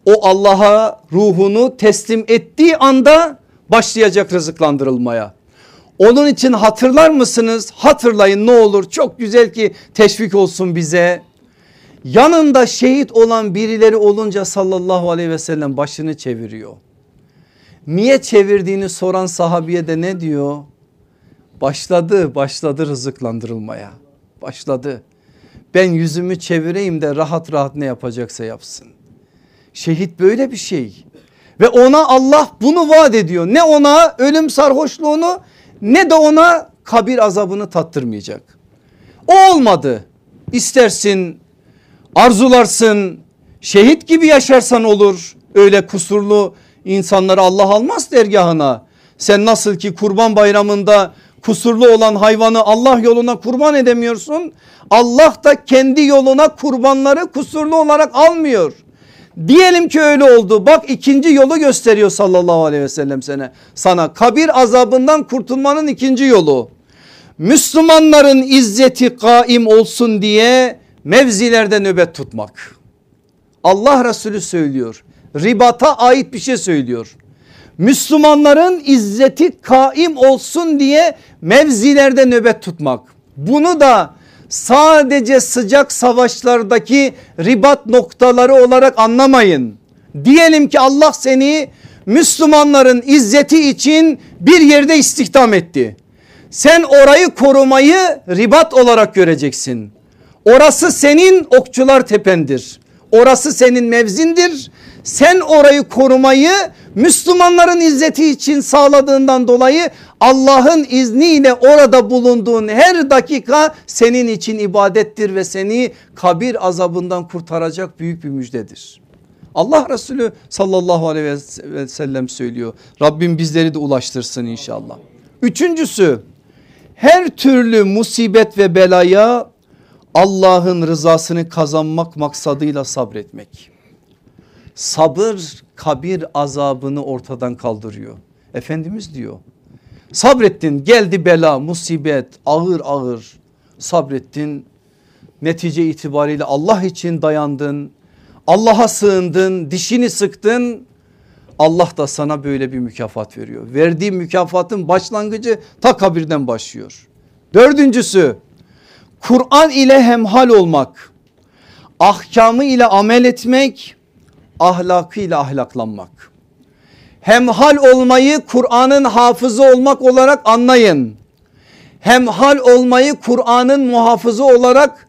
O Allah'a ruhunu teslim ettiği anda başlayacak rızıklandırılmaya. Onun için hatırlar mısınız? Hatırlayın ne olur çok güzel ki teşvik olsun bize Yanında şehit olan birileri olunca sallallahu aleyhi ve sellem başını çeviriyor. Niye çevirdiğini soran sahabiye de ne diyor? Başladı başladı rızıklandırılmaya başladı. Ben yüzümü çevireyim de rahat rahat ne yapacaksa yapsın. Şehit böyle bir şey ve ona Allah bunu vaat ediyor. Ne ona ölüm sarhoşluğunu ne de ona kabir azabını tattırmayacak. O olmadı. İstersin arzularsın şehit gibi yaşarsan olur. Öyle kusurlu insanları Allah almaz dergahına. Sen nasıl ki kurban bayramında kusurlu olan hayvanı Allah yoluna kurban edemiyorsun. Allah da kendi yoluna kurbanları kusurlu olarak almıyor. Diyelim ki öyle oldu. Bak ikinci yolu gösteriyor sallallahu aleyhi ve sellem sana. Sana kabir azabından kurtulmanın ikinci yolu. Müslümanların izzeti kaim olsun diye mevzilerde nöbet tutmak. Allah Resulü söylüyor. Ribata ait bir şey söylüyor. Müslümanların izzeti kaim olsun diye mevzilerde nöbet tutmak. Bunu da sadece sıcak savaşlardaki ribat noktaları olarak anlamayın. Diyelim ki Allah seni Müslümanların izzeti için bir yerde istihdam etti. Sen orayı korumayı ribat olarak göreceksin. Orası senin okçular tependir. Orası senin mevzindir. Sen orayı korumayı Müslümanların izzeti için sağladığından dolayı Allah'ın izniyle orada bulunduğun her dakika senin için ibadettir ve seni kabir azabından kurtaracak büyük bir müjdedir. Allah Resulü sallallahu aleyhi ve sellem söylüyor. Rabbim bizleri de ulaştırsın inşallah. Üçüncüsü her türlü musibet ve belaya Allah'ın rızasını kazanmak maksadıyla sabretmek. Sabır kabir azabını ortadan kaldırıyor. Efendimiz diyor sabrettin geldi bela musibet ağır ağır sabrettin netice itibariyle Allah için dayandın Allah'a sığındın dişini sıktın Allah da sana böyle bir mükafat veriyor. Verdiği mükafatın başlangıcı ta kabirden başlıyor. Dördüncüsü Kur'an ile hemhal olmak, ahkamı ile amel etmek, ahlakıyla ahlaklanmak. Hemhal olmayı Kur'an'ın hafızı olmak olarak anlayın. Hemhal olmayı Kur'an'ın muhafızı olarak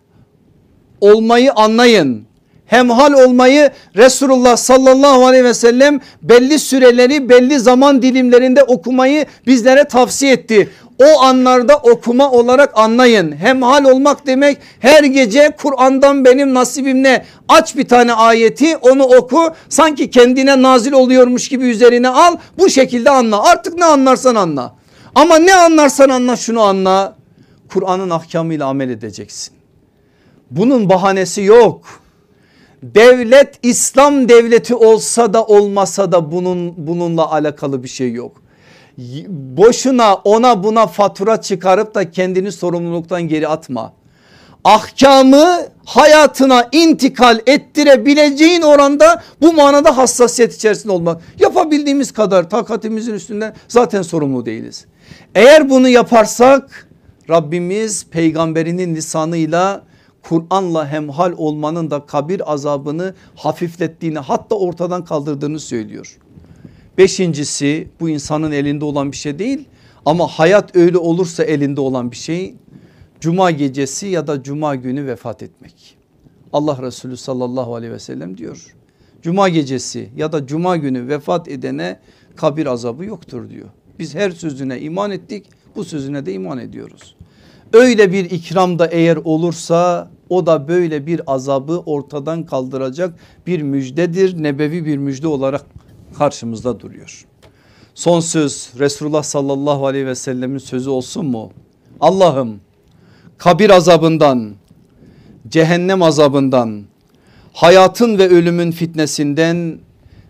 olmayı anlayın. Hemhal olmayı Resulullah sallallahu aleyhi ve sellem belli süreleri belli zaman dilimlerinde okumayı bizlere tavsiye etti. O anlarda okuma olarak anlayın. Hemhal olmak demek her gece Kur'an'dan benim nasibim ne? Aç bir tane ayeti onu oku sanki kendine nazil oluyormuş gibi üzerine al bu şekilde anla. Artık ne anlarsan anla. Ama ne anlarsan anla şunu anla. Kur'an'ın ahkamıyla amel edeceksin. Bunun bahanesi yok. Devlet İslam devleti olsa da olmasa da bunun bununla alakalı bir şey yok. Boşuna ona buna fatura çıkarıp da kendini sorumluluktan geri atma. Ahkamı hayatına intikal ettirebileceğin oranda bu manada hassasiyet içerisinde olmak. Yapabildiğimiz kadar takatimizin üstünden zaten sorumlu değiliz. Eğer bunu yaparsak Rabbimiz peygamberinin lisanıyla Kur'an'la hemhal olmanın da kabir azabını hafiflettiğini hatta ortadan kaldırdığını söylüyor. Beşincisi bu insanın elinde olan bir şey değil ama hayat öyle olursa elinde olan bir şey. Cuma gecesi ya da cuma günü vefat etmek. Allah Resulü sallallahu aleyhi ve sellem diyor. Cuma gecesi ya da cuma günü vefat edene kabir azabı yoktur diyor. Biz her sözüne iman ettik bu sözüne de iman ediyoruz. Öyle bir ikram da eğer olursa o da böyle bir azabı ortadan kaldıracak bir müjdedir. Nebevi bir müjde olarak karşımızda duruyor. Son söz Resulullah sallallahu aleyhi ve sellemin sözü olsun mu? Allah'ım kabir azabından, cehennem azabından, hayatın ve ölümün fitnesinden,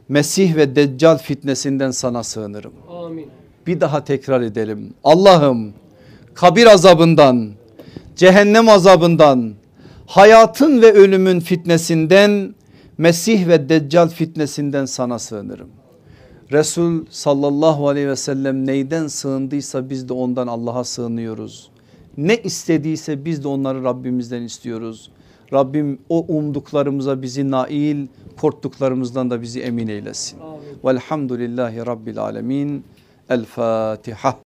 Mesih ve Deccal fitnesinden sana sığınırım. Amin. Bir daha tekrar edelim. Allah'ım kabir azabından, cehennem azabından, hayatın ve ölümün fitnesinden, Mesih ve Deccal fitnesinden sana sığınırım. Resul sallallahu aleyhi ve sellem neyden sığındıysa biz de ondan Allah'a sığınıyoruz. Ne istediyse biz de onları Rabbimizden istiyoruz. Rabbim o umduklarımıza bizi nail korktuklarımızdan da bizi emin eylesin. Amin. Velhamdülillahi Rabbil Alemin. El Fatiha.